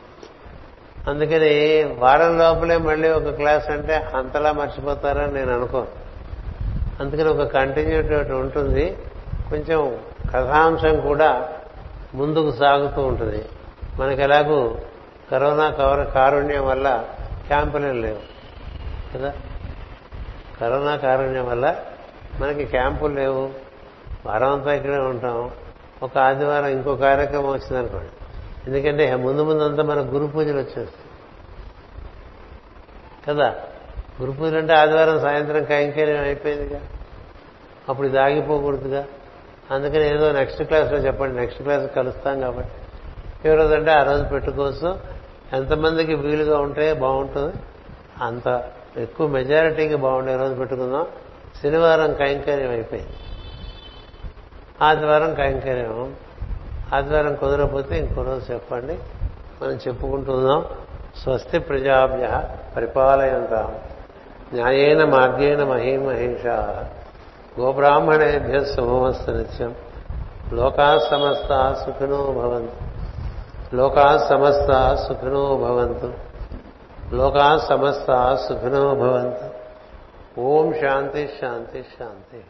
అందుకని వారం లోపలే మళ్ళీ ఒక క్లాస్ అంటే అంతలా మర్చిపోతారని నేను అనుకోను. అందుకని ఒక కంటిన్యూటీ ఉంటుంది. కొంచెం కథాంశం కూడా ముందుకు సాగుతూ ఉంటుంది. మనకి ఎలాగూ కరోనా కవర కారుణ్యం వల్ల క్యాంపులు లేవు. కదా? కరోనా కారుణ్యం వల్ల మనకి క్యాంపులు లేవు. వారం అంతా ఇక్కడే ఉంటాం. ఒక ఆదివారం ఇంకో కార్యక్రమం వచ్చిందనుకోండి. ఎందుకంటే ముందు ముందు అంతా మన గురు పూజలు వచ్చేస్తాయి. కదా? గురు పూజలు అంటే ఆదివారం సాయంత్రం కైంకర్యం అయిపోయిందిగా. అప్పుడు ఇది ఆగిపోకూడదుగా. అందుకని ఏదో నెక్స్ట్ క్లాస్లో చెప్పండి. నెక్స్ట్ క్లాస్ కలుస్తాం కాబట్టి. ఏ రోజు అంటే ఆ రోజు పెట్టుకోవచ్చు ఎంతమందికి వీలుగా ఉంటే బాగుంటుంది. అంత ఎక్కువ మెజారిటీకి బాగుండే రోజు పెట్టుకుందాం. శనివారం కైంకర్యం అయిపోయింది. ఆదివారం కైంకర్యం. ఆదివారం కుదరకపోతే ఇంకో రోజు చెప్పండి. మనం చెప్పుకుంటున్నాం స్వస్తి ప్రజాభ్య పరిపాలయంతాం. న్యాయేన మార్గేణ మహీమహేష గోబ్రాహ్మణేభ్య శుభమస్తు నిత్యం. లోకా సమస్త సుఖినో భవంతు. లోకా సమస్త సుఖినో భవంతు. లోకా సమస్త సుఖినో భవంతు. ఓం శాంతి శాంతి శాంతి.